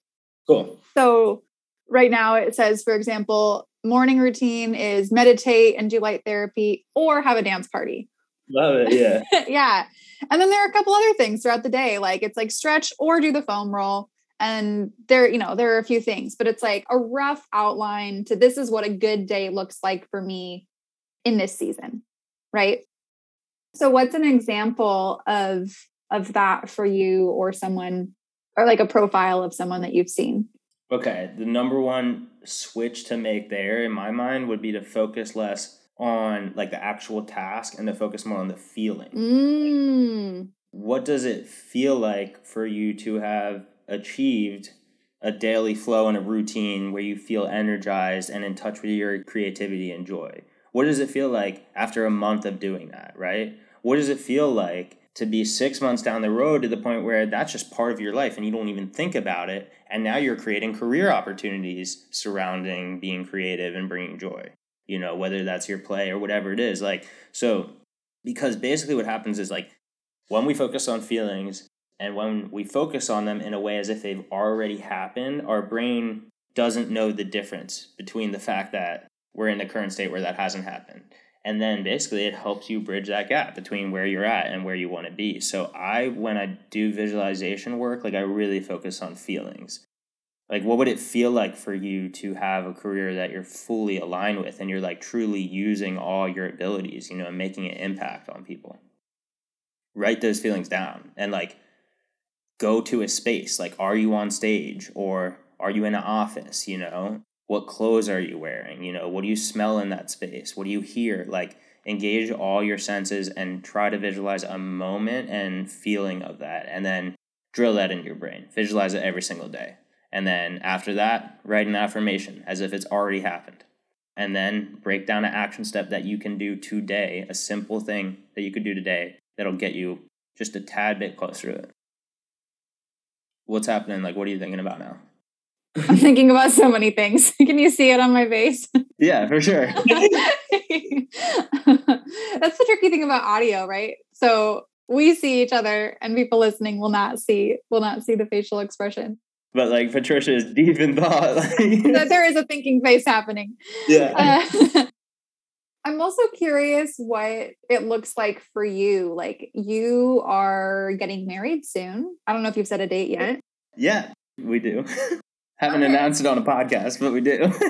Cool. So right now it says, for example, morning routine is meditate and do light therapy or have a dance party. Love it. Yeah. <laughs> yeah. And then there are a couple other things throughout the day, like it's like stretch or do the foam roll and there you know there are a few things but it's like a rough outline to this is what a good day looks like for me in this season right? So what's an example of of that for you or someone or like a profile of someone that you've seen? Okay the number one switch to make there in my mind would be to focus less on like the actual task and to focus more on the feeling. Mm. what does it feel like for you to have achieved a daily flow and a routine where you feel energized and in touch with your creativity and joy? What does it feel like after a month of doing that, right? What does it feel like to be six months down the road to the point where that's just part of your life and you don't even think about it? And now you're creating career opportunities surrounding being creative and bringing joy, you know, whether that's your play or whatever it is. Like, so because basically what happens is like when we focus on feelings, and when we focus on them in a way as if they've already happened, our brain doesn't know the difference between the fact that we're in the current state where that hasn't happened. And then basically it helps you bridge that gap between where you're at and where you want to be. So I when I do visualization work, like I really focus on feelings. Like what would it feel like for you to have a career that you're fully aligned with and you're like truly using all your abilities, you know, and making an impact on people? Write those feelings down and like go to a space like are you on stage or are you in an office you know? What clothes are you wearing you know? What do you smell in that space? What do you hear? Like engage all your senses and try to visualize a moment and feeling of that and then drill that into your brain. Visualize it every single day. And then after that write an affirmation as if it's already happened. And then break down an action step that you can do today, a simple thing that you could do today that'll get you just a tad bit closer to it. What's happening? Like, what are you thinking about now? <laughs> I'm thinking about so many things. <laughs> Can you see it on my face? <laughs> Yeah, for sure. That's the tricky thing about audio, right? So we see each other and people listening will not see will not see the facial expression. But like Patricia is deep in thought. Like, there is a thinking face happening. Yeah. Uh, I'm also curious what it looks like for you. Like you are getting married soon. I don't know if you've set a date yet. Yeah, we do. <laughs> Haven't Okay. announced it on a podcast, but we do. <laughs>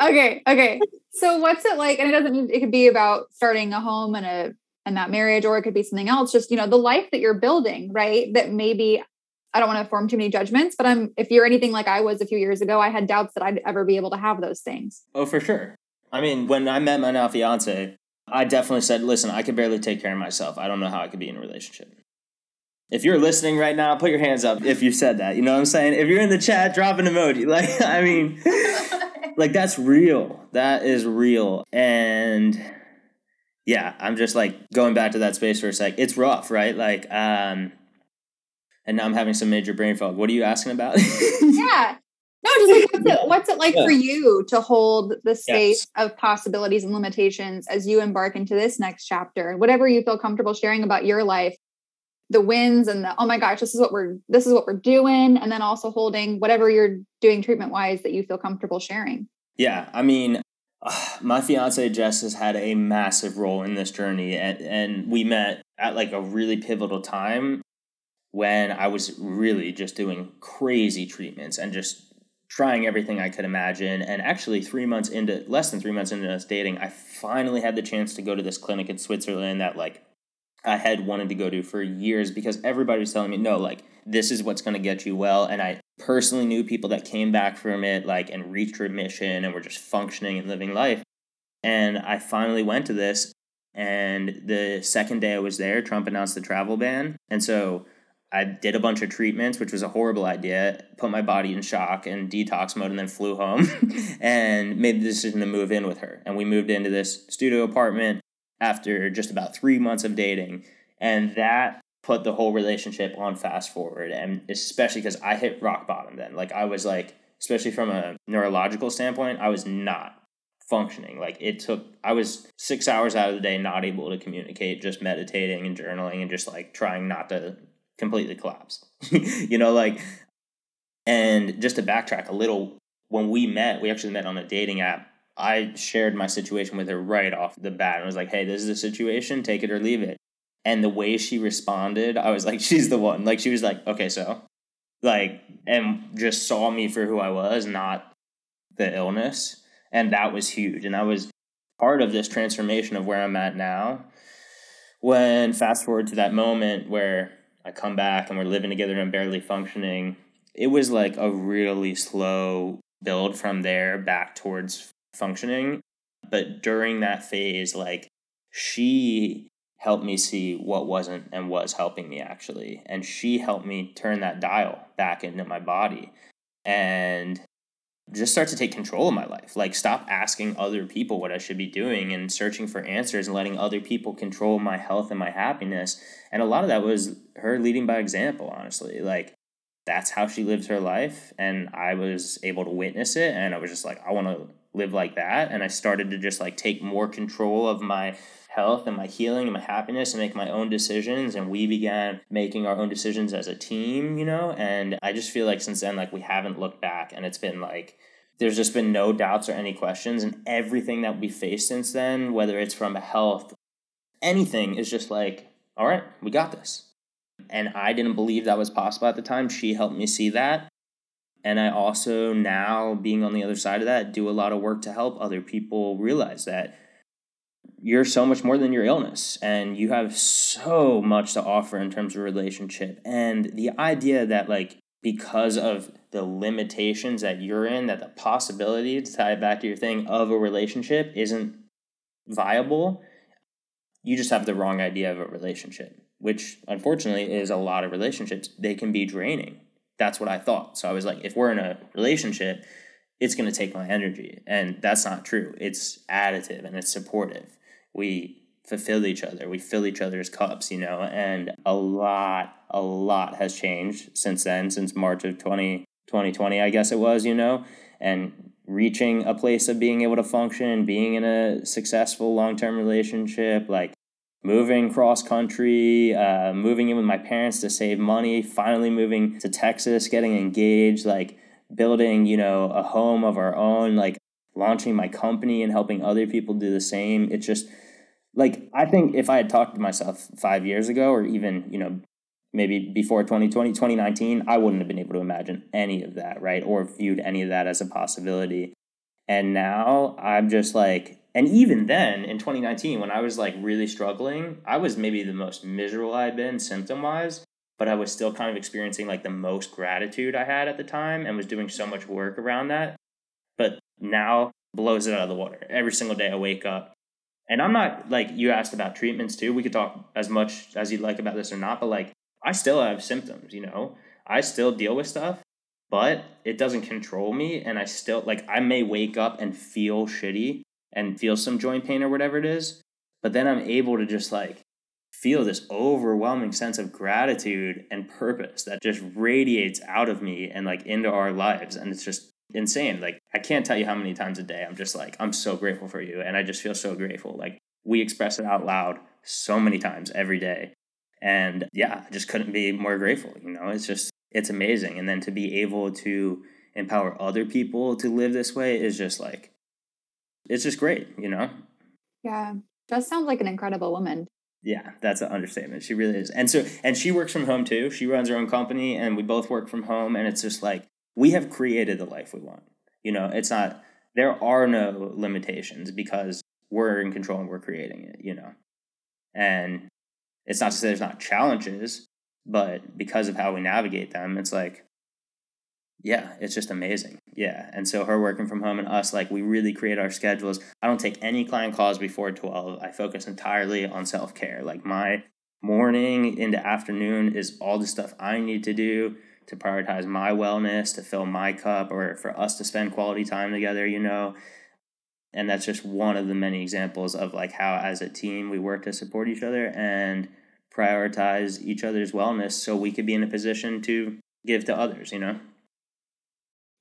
Okay, okay. So what's it like? And it doesn't it could be about starting a home and a and that marriage, or it could be something else, just you know, the life that you're building, right? That maybe I don't want to form too many judgments, but I'm if you're anything like I was a few years ago, I had doubts that I'd ever be able to have those things. oh, for sure. I mean, when I met my now fiance, I definitely said, listen, I can barely take care of myself. I don't know how I could be in a relationship. If you're listening right now, put your hands up if you said that. You know what I'm saying? If you're in the chat, drop an emoji. <laughs> Like, I mean, <laughs> like that's real. That is real. And yeah, I'm just like going back to that space for a sec. It's rough, right? Like, um, and now I'm having some major brain fog. What are you asking about? <laughs> yeah. No, just like what's it, <laughs> what's it like Yeah. for you to hold the space Yes. of possibilities and limitations as you embark into this next chapter? Whatever you feel comfortable sharing about your life, the wins and the oh my gosh, this is what we're this is what we're doing, and then also holding whatever you're doing treatment wise that you feel comfortable sharing. Yeah, I mean, ah, my fiance Jess has had a massive role in this journey, and and we met at like a really pivotal time when I was really just doing crazy treatments and just trying everything I could imagine. And actually, three months into less than three months into us dating, I finally had the chance to go to this clinic in Switzerland that like I had wanted to go to for years because everybody was telling me, no, like this is what's going to get you well. And I personally knew people that came back from it, like, and reached remission and were just functioning and living life. And I finally went to this. And the second day I was there, Trump announced the travel ban. And so I did a bunch of treatments, which was a horrible idea, put my body in shock and detox mode, and then flew home <laughs> and made the decision to move in with her. And we moved into this studio apartment after just about three months of dating. And that put the whole relationship on fast forward. And especially because I hit rock bottom then. Like, I was like, especially from a neurological standpoint, I was not functioning. Like, it took, I was six hours out of the day not able to communicate, just meditating and journaling and just like trying not to completely collapse. <laughs> you know, like, and just to backtrack a little, when we met, we actually met on a dating app. I shared my situation with her right off the bat and was like, hey, this is the situation, take it or leave it. And the way she responded, I was like, <laughs> she's the one. Like, she was like, okay, so, like, and just saw me for who I was, not the illness. And that was huge. And that was part of this transformation of where I'm at now. When fast forward to that moment where I come back and we're living together and I'm barely functioning, it was like a really slow build from there back towards functioning. But during that phase, like she helped me see what wasn't and was helping me actually. And she helped me turn that dial back into my body and just start to take control of my life. Like stop asking other people what I should be doing and searching for answers and letting other people control my health and my happiness. And a lot of that was her leading by example, honestly. Like that's how she lived her life and I was able to witness it and I was just like I want to live like that and I started to just like take more control of my health and my healing and my happiness and make my own decisions and we began making our own decisions as a team you know? And i just feel like since then like we haven't looked back and it's been like there's just been no doubts or any questions and everything that we faced since then whether it's from health anything is just like all right we got this. And i didn't believe that was possible at the time. She helped me see that and i also now being on the other side of that do a lot of work to help other people realize that you're so much more than your illness and you have so much to offer in terms of relationship. And the idea that like because of the limitations that you're in that the possibility to tie it back to your thing of a relationship isn't viable you just have the wrong idea of a relationship which unfortunately is a lot of relationships. They can be draining that's what i thought so i was like if we're in a relationship it's going to take my energy. And that's not true. It's additive and it's supportive. We fulfill each other, we fill each other's cups, you know, and a lot, a lot has changed since then, since March of 20, 2020, I guess it was, you know, and reaching a place of being able to function, and being in a successful long term relationship, like moving cross country, uh, moving in with my parents to save money, finally moving to Texas, getting engaged, like building, you know, a home of our own, like launching my company and helping other people do the same. It's just like I think if I had talked to myself five years ago or even, you know, maybe before 2020, 2019, I wouldn't have been able to imagine any of that, right? Or viewed any of that as a possibility. And now I'm just like, and even then in 2019, when I was like really struggling, I was maybe the most miserable I'd been symptom wise, but I was still kind of experiencing like the most gratitude I had at the time and was doing so much work around that. But now blows it out of the water. Every single day I wake up. And I'm not like you asked about treatments too. We could talk as much as you'd like about this or not, but like I still have symptoms, you know. I still deal with stuff, but it doesn't control me and I still like I may wake up and feel shitty and feel some joint pain or whatever it is, but then I'm able to just like feel this overwhelming sense of gratitude and purpose that just radiates out of me and like into our lives and it's just insane like i can't tell you how many times a day i'm just like i'm so grateful for you and i just feel so grateful like we express it out loud so many times every day and yeah, I just couldn't be more grateful. You know, it's just, it's amazing. And then to be able to empower other people to live this way is just like, it's just great, you know? Yeah. Just sounds like an incredible woman. Yeah, that's an understatement. She really is. And so, and she works from home too. She runs her own company and we both work from home. And it's just like, we have created the life we want. You know, it's not, there are no limitations because we're in control and we're creating it, you know? And it's not to say there's not challenges, but because of how we navigate them, it's like, yeah, it's just amazing. Yeah. And so her working from home and us, like we really create our schedules. I don't take any client calls before 12. I focus entirely on self care. Like my morning into afternoon is all the stuff I need to do to prioritize my wellness, to fill my cup, or for us to spend quality time together, you know. And that's just one of the many examples of like how as a team we work to support each other and prioritize each other's wellness so we could be in a position to give to others, you know?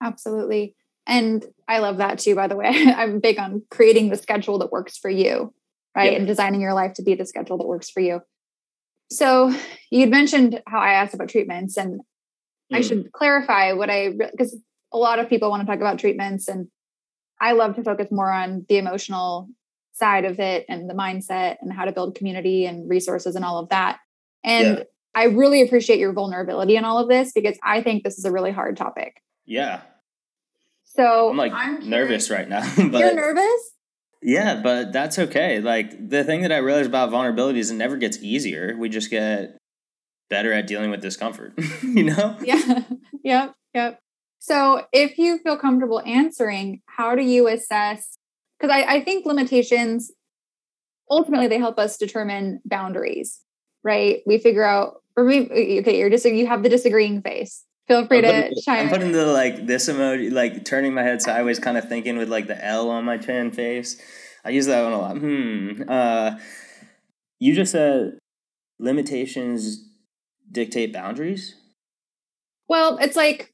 Absolutely. And I love that too, by the way. <laughs> I'm big on creating the schedule that works for you, right? Yeah. And designing your life to be the schedule that works for you. So you'd mentioned how I asked about treatments, and mm. I should clarify what I, because a lot of people want to talk about treatments, and I love to focus more on the emotional side of it and the mindset and how to build community and resources and all of that. And yeah. I really appreciate your vulnerability in all of this because I think this is a really hard topic. Yeah. So I'm like I'm nervous right now. <laughs> but You're nervous? Yeah, but that's okay. Like the thing that I realized about vulnerability is it never gets easier. We just get better at dealing with discomfort, <laughs> you know? Yeah. <laughs> yep. Yep. So if you feel comfortable answering, how do you assess because I, I think limitations ultimately they help us determine boundaries, right? We figure out, or we, okay, you're just you have the disagreeing face. Feel free I'm to chime. I'm putting the like this emoji, like turning my head sideways, kind of thinking with like the L on my chin face. I use that one a lot. Hmm. Uh, you just said limitations dictate boundaries. Well, it's like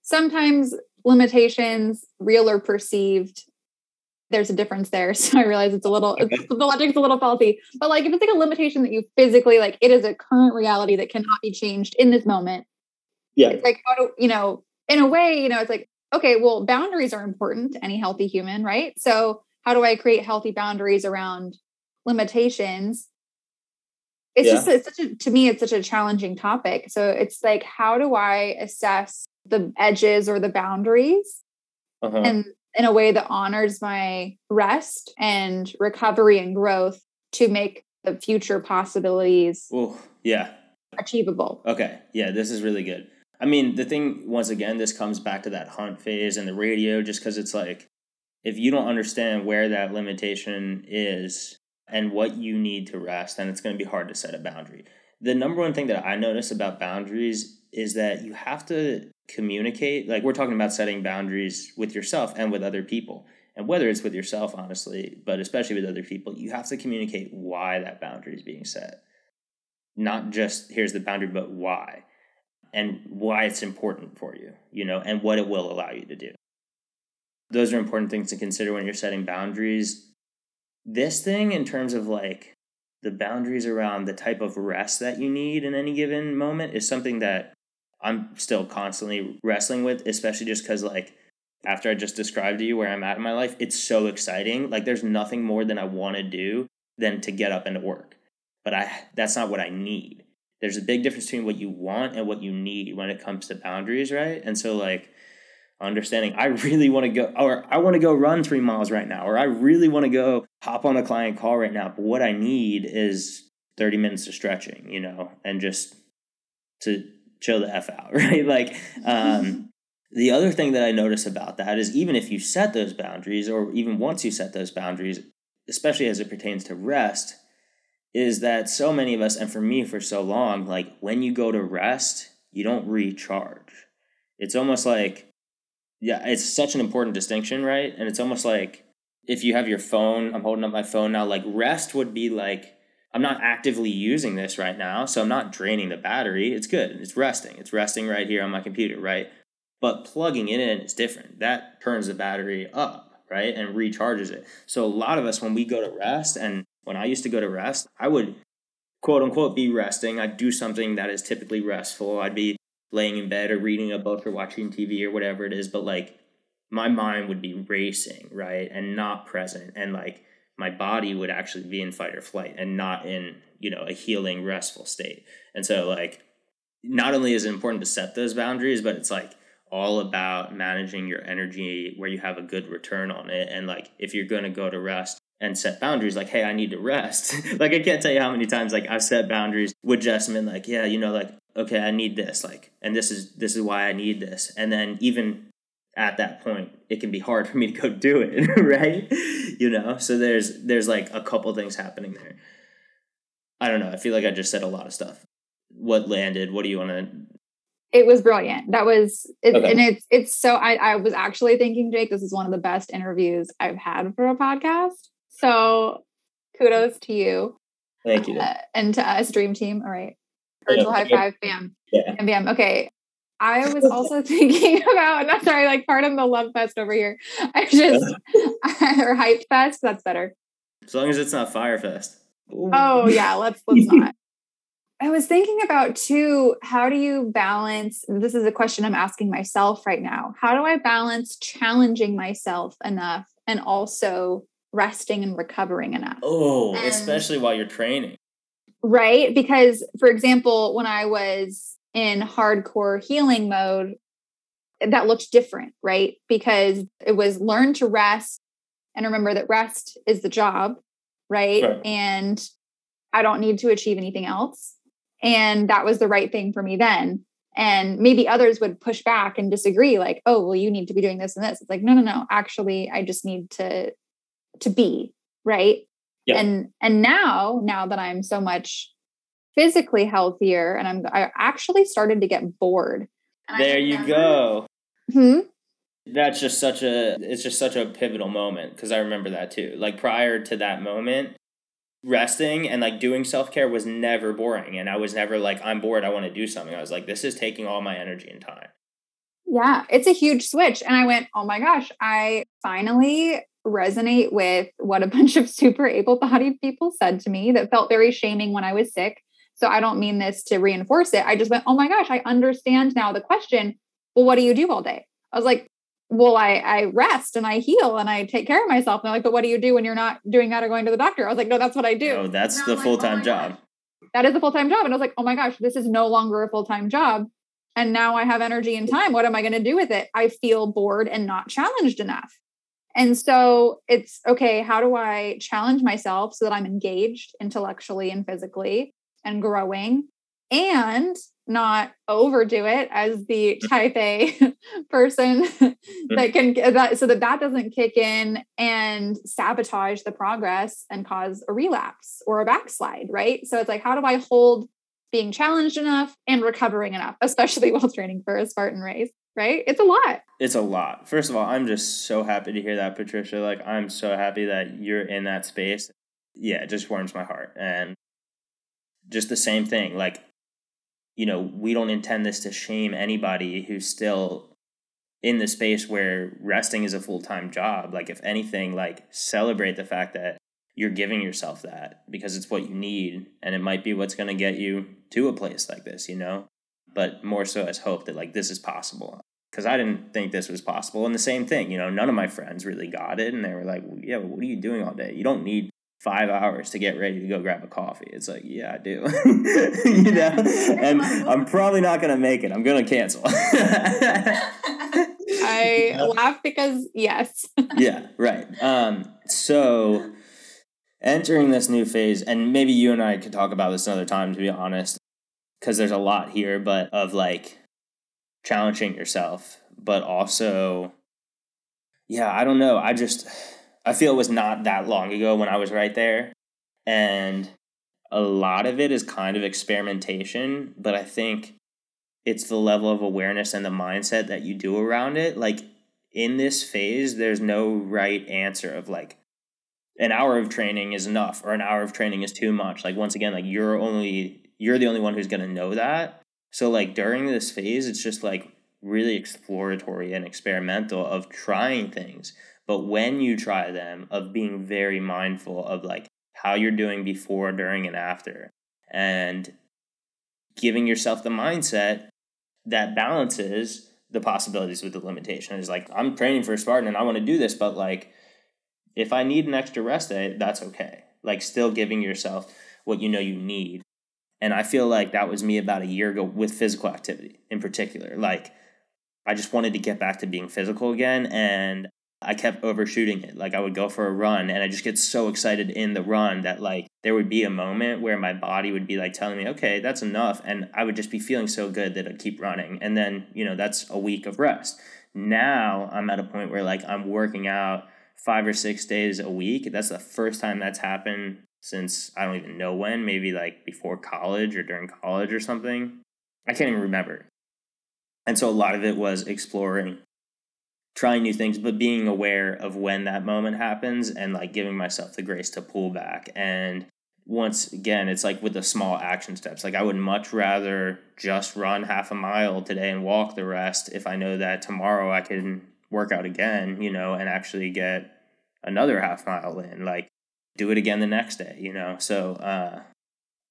sometimes limitations, real or perceived, there's a difference there. <laughs> So I realize it's a little okay. it's, the logic's a little faulty. But like if it's like a limitation that you physically like it is a current reality that cannot be changed in this moment. Yeah. It's like how do you know, in a way, you know, it's like, okay, well, boundaries are important to any healthy human, right? So how do I create healthy boundaries around limitations? It's yeah. just it's such a to me, it's such a challenging topic. So it's like, how do I assess the edges or the boundaries? Uh-huh. And in a way that honors my rest and recovery and growth to make the future possibilities Ooh, yeah achievable okay yeah this is really good i mean the thing once again this comes back to that hunt phase and the radio just because it's like if you don't understand where that limitation is and what you need to rest then it's going to be hard to set a boundary the number one thing that i notice about boundaries is that you have to communicate. Like we're talking about setting boundaries with yourself and with other people. And whether it's with yourself, honestly, but especially with other people, you have to communicate why that boundary is being set. Not just here's the boundary, but why and why it's important for you, you know, and what it will allow you to do. Those are important things to consider when you're setting boundaries. This thing, in terms of like the boundaries around the type of rest that you need in any given moment, is something that I'm still constantly wrestling with, especially just because, like, after I just described to you where I'm at in my life, it's so exciting. Like, there's nothing more than I want to do than to get up and to work. But I that's not what I need there's a big difference between what you want and what you need when it comes to boundaries, right? And so like understanding I really want to go or I want to go run 3 miles right now or I really want to go hop on a client call right now, but what I need is 30 minutes of stretching, you know, and just to chill the f out, <laughs> right? Like um <laughs> the other thing that I notice about that is even if you set those boundaries or even once you set those boundaries, especially as it pertains to rest, is that so many of us, and for me for so long, like when you go to rest, you don't recharge. It's almost like, yeah, it's such an important distinction, right? And it's almost like if you have your phone, I'm holding up my phone now, like rest would be like, I'm not actively using this right now, so I'm not draining the battery. It's good. It's resting. It's resting right here on my computer, right? But plugging it in is different. That turns the battery up, right? And recharges it. So a lot of us, when we go to rest and when I used to go to rest, I would quote unquote be resting. I'd do something that is typically restful. I'd be laying in bed or reading a book or watching TV or whatever it is, but like my mind would be racing, right? And not present. And like my body would actually be in fight or flight and not in, you know, a healing, restful state. And so like not only is it important to set those boundaries, but it's like all about managing your energy where you have a good return on it. And like if you're gonna go to rest, and set boundaries like hey i need to rest. <laughs> Like i can't tell you how many times like i've set boundaries with jessamine like yeah you know like okay i need this like and this is this is why i need this. And then even at that point it can be hard <laughs> for me to go do it <laughs> right? You know? So there's there's like a couple things happening there. I don't know. I feel like i just said a lot of stuff. What landed? What do you want to it was brilliant. That was it, okay. and it's it's so I, I was actually thinking jake this is one of the best interviews i've had for a podcast so kudos to you. Thank you. Uh, and to us, Dream Team. All right. Virtual high five, bam. Yeah. And bam. Okay. I was also <laughs> thinking about, not sorry, like part of the love fest over here. I just, <laughs> <laughs> or hype fest, that's better. As long as it's not fire fest. Oh yeah, let's let's not. I was thinking about too, how do you balance? This is a question I'm asking myself right now. How do I balance challenging myself enough and also resting and recovering enough. Oh, and, especially while you're training. Right. Because, for example, when I was in hardcore healing mode, that looked different, right? Because it was learn to rest and remember that rest is the job, right? right? And I don't need to achieve anything else. And that was the right thing for me then. And maybe others would push back and disagree, like, oh, well, you need to be doing this and this. It's like, no, no, no. Actually, I just need to to be right? Yeah. and and now now that i'm so much physically healthier and i'm i actually started to get bored. There you go. Hmm? That's just such a it's just such a pivotal moment because i remember that too. Like prior to that moment resting and like doing self-care was never boring and i was never like i'm bored i want to do something. I was like this is taking all my energy and time. Yeah it's a huge switch and i went oh my gosh i finally resonate with what a <laughs> bunch of super able bodied people said to me that felt very shaming when I was sick. So I don't mean this to reinforce it. I just went, oh my gosh, I understand now the question. Well, what do you do all day? I was like, well, I, I rest and I heal and I take care of myself. And they're like, but what do you do when you're not doing that or going to the doctor? I was like, no, that's what I do. Oh, that's the full time oh job. That is a full time job. And I was like, oh my gosh, this is no longer a full time job. And now I have energy and time. What am I going to do with it? I feel bored and not challenged enough. And so it's okay, how do I challenge myself so that I'm engaged intellectually and physically and growing and not overdo it as the <laughs> type A <laughs> person mm. that can that so that that doesn't kick in and sabotage the progress and cause a relapse or a backslide, right? So it's like how do I hold being challenged enough, and recovering enough, especially <laughs> while training for a Spartan race, right? It's a lot. It's a lot. First of all, I'm just so happy to hear that, Patricia. Like, I'm so happy that you're in that space. Yeah, it just warms my heart. And just the same thing. Like, you know, we don't intend this to shame anybody who's still in the space where resting is a full time job. Like, if anything, like, celebrate the fact that you're giving yourself that because it's what you need and it might be what's going to get you to a place like this, you know? But more so as hope that, like, this is possible. Because I didn't think this was possible. And the same thing, you know, none of my friends really got it. And they were like, well, yeah, what are you doing all day? You don't need five hours to get ready to go grab a coffee. It's like, yeah, I do. <laughs> you know? <laughs> And I'm probably not going to make it. I'm going to cancel. <laughs> I laugh because, yes. yeah, right. Um, so entering this new phase, and maybe you and I could talk about this another time, to be honest, because there's a lot here, but of like challenging yourself, but also, yeah, I don't know. I just, I feel it was not that long ago when I was right there. And a lot of it is kind of experimentation, but I think it's the level of awareness and the mindset that you do around it. Like in this phase, there's no right answer of like, an hour of training is enough or an hour of training is too much like once again like you're only you're the only one who's going to know that so like during this phase it's just like really exploratory and experimental of trying things but when you try them of being very mindful of like how you're doing before during and after and giving yourself the mindset that balances the possibilities with the limitation like i'm training for a spartan and i want to do this but like if I need an extra rest day, that's okay. Like still giving yourself what you know you need. And I feel like that was me about a year ago with physical activity in particular. Like I just wanted to get back to being physical again and I kept overshooting it. Like I would go for a run and I just get so excited in the run that like there would be a moment where my body would be like telling me, "Okay, that's enough." And I would just be feeling so good that I'd keep running. And then, you know, that's a week of rest. Now I'm at a point where like I'm working out five or six days a week. That's the first time that's happened since I don't even know when, maybe like before college or during college or something. I can't even remember. And so a lot of it was exploring, trying new things, but being aware of when that moment happens and like giving myself the grace to pull back. And once again, it's like with the small action steps. Like I would much rather just run half a mile today and walk the rest if I know that tomorrow I can work out again, you know, and actually get another half mile in, like do it again the next day, you know. So uh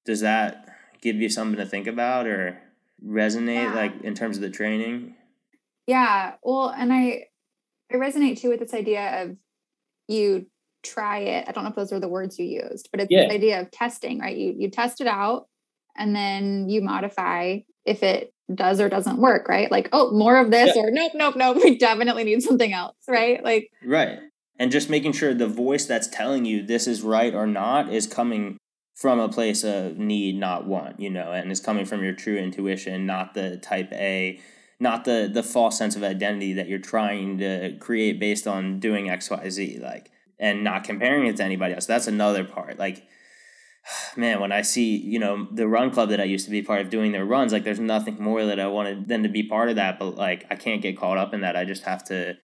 does that give you something to think about or resonate yeah. like in terms of the training? Yeah. Well, and I I resonate too with this idea of you try it. I don't know if those are the words you used, but it's yeah. the idea of testing, right? You you test it out and then you modify if it does or doesn't work, right? Like, oh, more of this, yeah. or nope, nope, nope, <laughs> we definitely need something else, right? Like, right. And just making sure the voice that's telling you this is right or not is coming from a place of need, not want, you know, and is coming from your true intuition, not the type A, not the the false sense of identity that you're trying to create based on doing X, Y, Z, like, and not comparing it to anybody else. That's another part. Like, <sighs> man, when I see, you know, the run club that I used to be part of doing their runs, like there's nothing more that I wanted than to be part of that. But like I can't get caught up in that. I just have to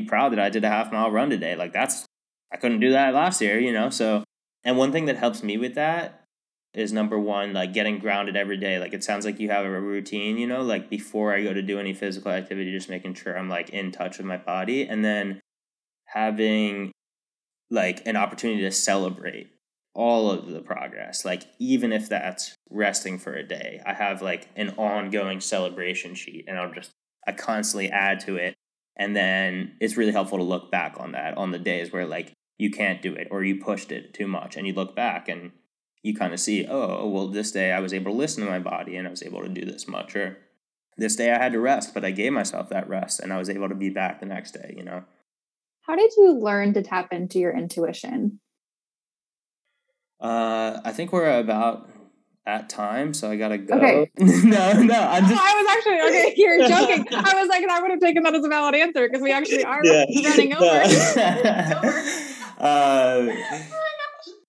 be proud that I did a half mile run today. Like that's I couldn't do that last year, you know. So and one thing that helps me with that is number one, like getting grounded every day. Like it sounds like you have a routine, you know, like before I go to do any physical activity, just making sure I'm like in touch with my body. And then having like an opportunity to celebrate all of the progress like even if that's resting for a day i have like an ongoing celebration sheet and i'll just i constantly add to it and then it's really helpful to look back on that on the days where like you can't do it or you pushed it too much and you look back and you kind of see oh well this day i was able to listen to my body and i was able to do this much or this day i had to rest but i gave myself that rest and i was able to be back the next day you know? How did you learn to tap into your intuition? Uh, I think we're about at time, so I gotta go. Okay. <laughs> no, no, I'm just. I was actually okay. <laughs> You're joking. <laughs> I was like, I would have taken that as a valid answer because we actually are yeah. running over. uh,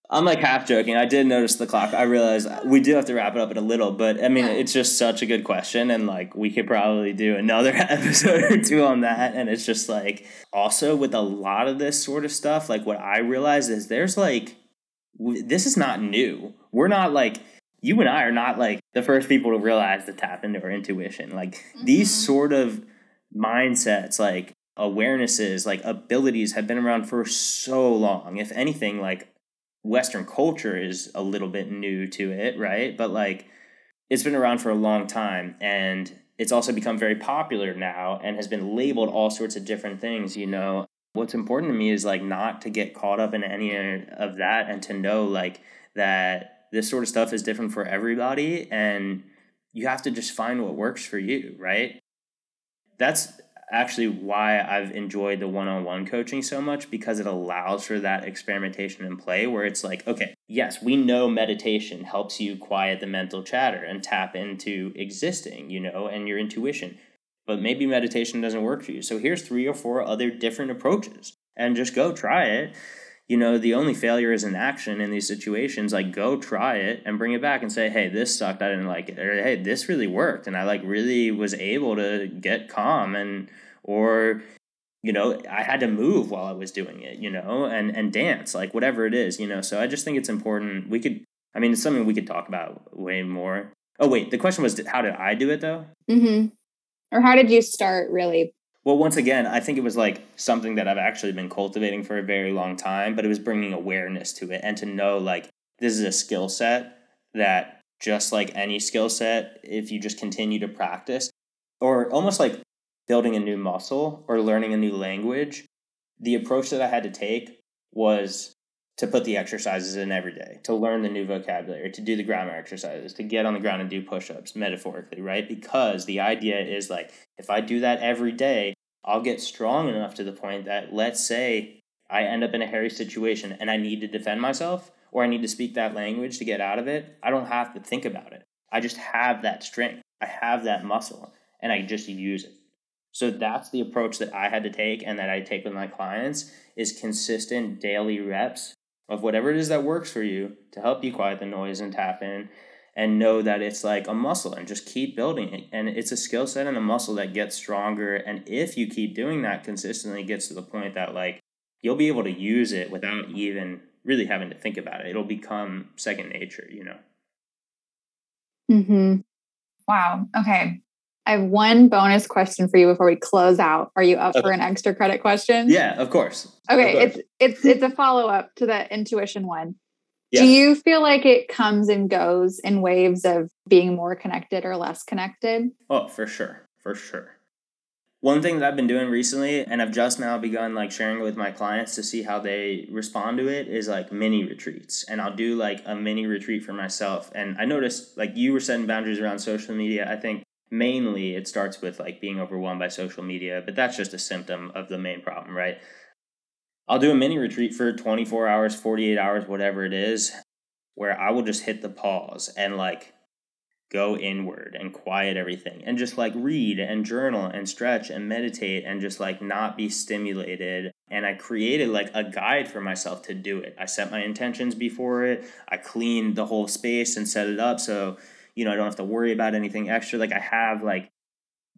I'm like half joking. I did notice the clock. I realized we do have to wrap it up in a little, but I mean, it's just such a good question. And like, we could probably do another episode or two on that. And it's just like, also with a lot of this sort of stuff, like, what I realize is there's like, this is not new. We're not like, you and I are not like the first people to realize to tap into our intuition. Like, mm-hmm. these sort of mindsets, like, awarenesses, like abilities have been around for so long. If anything, like Western culture is a little bit new to it, right? But like it's been around for a long time and it's also become very popular now and has been labeled all sorts of different things, you know. What's important to me is like not to get caught up in any of that and to know like that this sort of stuff is different for everybody and you have to just find what works for you, right? That's actually why I've enjoyed the one on one coaching so much because it allows for that experimentation and play where it's like, okay, yes, we know meditation helps you quiet the mental chatter and tap into existing, you know, and your intuition. But maybe meditation doesn't work for you. So here's three or four other different approaches and just go try it you know, the only failure is in action in these situations. Like, go try it and bring it back and say, hey, this sucked. I didn't like it. Or, hey, this really worked. And I like really was able to get calm and, or, you know, I had to move while I was doing it, you know, and, and dance, like whatever it is, you know. So I just think it's important. We could, I mean, it's something we could talk about way more. Oh, wait, the question was, how did I do it though? Mm-hmm. Or how did you start really well, once again, I think it was like something that I've actually been cultivating for a very long time, but it was bringing awareness to it and to know like this is a skill set that just like any skill set, if you just continue to practice, or almost like building a new muscle or learning a new language, the approach that I had to take was to put the exercises in every day, to learn the new vocabulary, to do the grammar exercises, to get on the ground and do push ups, metaphorically, right? Because the idea is like, if I do that every day, I'll get strong enough to the point that, let's say, I end up in a hairy situation and I need to defend myself or I need to speak that language to get out of it. I don't have to think about it. I just have that strength, I have that muscle, and I just use it. So that's the approach that I had to take and that I take with my clients is consistent daily reps of whatever it is that works for you to help you quiet the noise and tap in and know that it's like a muscle and just keep building it and it's a skill set and a muscle that gets stronger and if you keep doing that consistently gets to the point that like you'll be able to use it without even really having to think about it it'll become second nature you know mhm wow okay I have one bonus question for you before we close out. Are you up okay. for an extra credit question? Yeah, of course. Okay, of course. it's it's it's a follow up to the intuition one. Yeah. Do you feel like it comes and goes in waves of being more connected or less connected? Oh, for sure. For sure. One thing that I've been doing recently and I've just now begun like sharing it with my clients to see how they respond to it is like mini retreats. And I'll do like a mini retreat for myself. And I noticed like you were setting boundaries around social media. I think mainly it starts with like being overwhelmed by social media, but that's just a symptom of the main problem, right? I'll do a mini retreat for 24 hours, 48 hours, whatever it is, where I will just hit the pause and like go inward and quiet everything and just like read and journal and stretch and meditate and just like not be stimulated. And I created like a guide for myself to do it. I set my intentions before it, I cleaned the whole space and set it up so you know, I don't have to worry about anything extra. Like I have like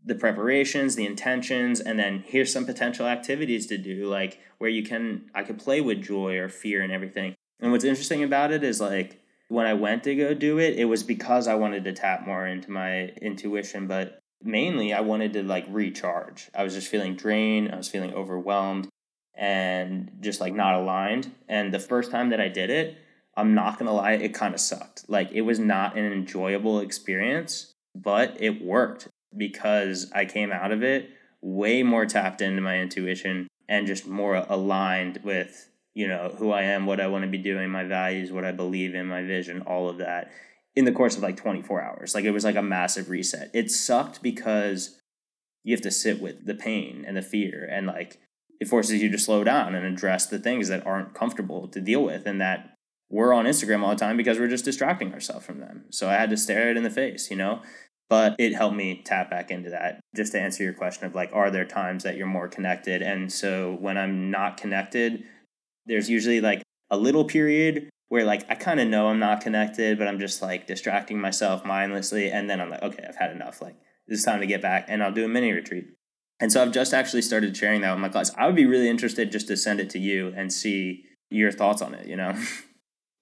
the preparations, the intentions, and then here's some potential activities to do, like where you can I could play with joy or fear and everything. And what's interesting about it is like when I went to go do it, it was because I wanted to tap more into my intuition, but mainly I wanted to like recharge. I was just feeling drained, I was feeling overwhelmed and just like not aligned. And the first time that I did it, I'm not gonna lie, it kind of sucked. Like it was not an enjoyable experience, but it worked because I came out of it way more tapped into my intuition and just more aligned with, you know, who I am, what I want to be doing, my values, what I believe in, my vision, all of that in the course of like 24 hours. Like it was like a massive reset. It sucked because you have to sit with the pain and the fear and like it forces you to slow down and address the things that aren't comfortable to deal with and that we're on Instagram all the time because we're just distracting ourselves from them. So I had to stare it in the face, you know? But it helped me tap back into that. Just to answer your question of like, are there times that you're more connected? And so when I'm not connected, there's usually like a little period where like I kind of know I'm not connected, but I'm just like distracting myself mindlessly. And then I'm like, okay, I've had enough. Like, it's time to get back and I'll do a mini retreat. And so I've just actually started sharing that with my class. I would be really interested just to send it to you and see your thoughts on it, you know? <laughs>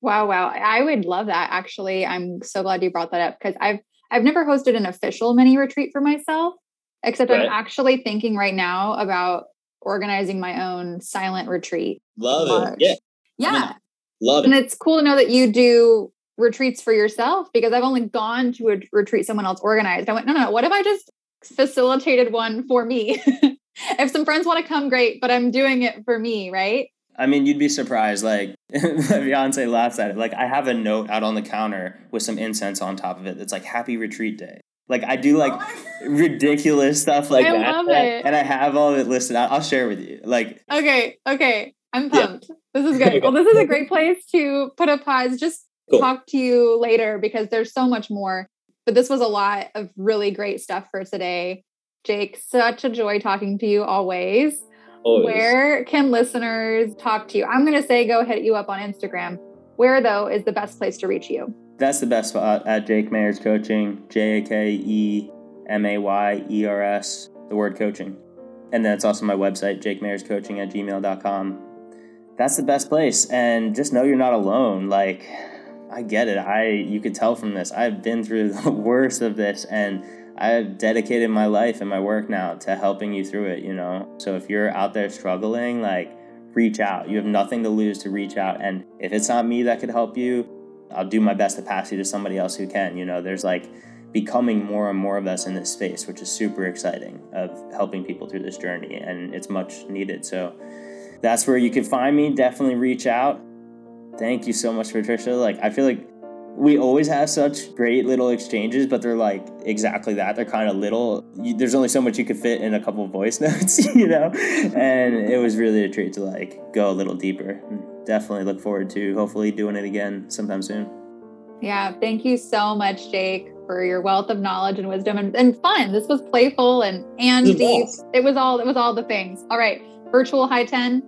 Wow, wow. I would love that actually. I'm so glad you brought that up because I've I've never hosted an official mini retreat for myself, except right. I'm actually thinking right now about organizing my own silent retreat. Love it. Yeah. Yeah. Love it. And it's cool to know that you do retreats for yourself because I've only gone to a retreat someone else organized. I went, no, no, no. What if I just facilitated one for me? <laughs> if some friends want to come, great, but I'm doing it for me, right? I mean, you'd be surprised. Like, <laughs> Beyonce laughs at it. Like, I have a note out on the counter with some incense on top of it that's like "Happy Retreat Day." Like, I do like oh <laughs> ridiculous stuff like I that. Love it. And I have all of it listed out. I'll share with you. Like, okay, okay, I'm pumped. Yeah. This is good. Well, this is a great place to put a pause. Just cool. talk to you later because there's so much more. But this was a lot of really great stuff for today. Jake, such a joy talking to you always. Always. Where can listeners talk to you? I'm going to say go hit you up on Instagram. Where, though, is the best place to reach you? That's the best spot at Jake Mayers Coaching, J A K E M A Y E R S, the word coaching. And then it's also my website, jakeMayersCoaching at gmail.com. That's the best place. And just know you're not alone. Like, I get it. I you could tell from this. I've been through <laughs> the worst of this and I've dedicated my life and my work now to helping you through it, you know? So if you're out there struggling, like, reach out. You have nothing to lose to reach out. And if it's not me that could help you, I'll do my best to pass you to somebody else who can. You know, there's like becoming more and more of us in this space, which is super exciting of helping people through this journey. And it's much needed. So that's where you can find me. Definitely reach out. Thank you so much, Patricia. Like, I feel like we always have such great little exchanges, but they're like exactly that. They're kind of little. You, there's only so much you could fit in a couple voice <laughs> notes, you know? And it was really a treat to like go a little deeper. Definitely look forward to hopefully doing it again sometime soon. Yeah. Thank you so much, Jake, for your wealth of knowledge and wisdom and, and fun. This was playful and, and deep. It was all, it was all the things. All right. Virtual high 10.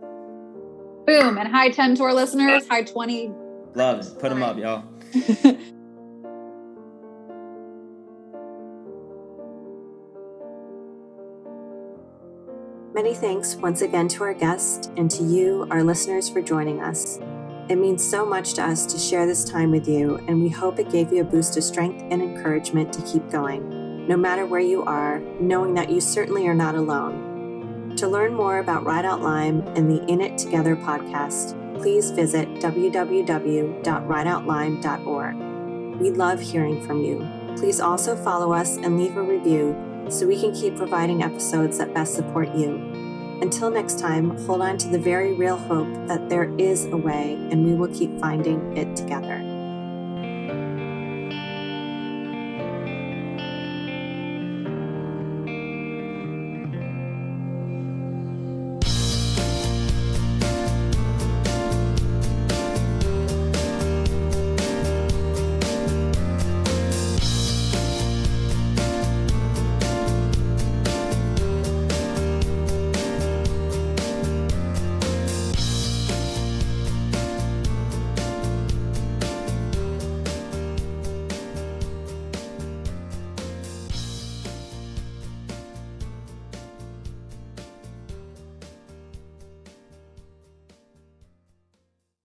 Boom. And high 10 to our listeners, high 20. Love it. Put them up, y'all. <laughs> Many thanks once again to our guest and to you, our listeners, for joining us. It means so much to us to share this time with you, and we hope it gave you a boost of strength and encouragement to keep going, no matter where you are, knowing that you certainly are not alone. To learn more about Ride Out Lyme and the In It Together podcast, please visit www.rideoutlyme.org. We love hearing from you. Please also follow us and leave a review so we can keep providing episodes that best support you. Until next time, hold on to the very real hope that there is a way and we will keep finding it together.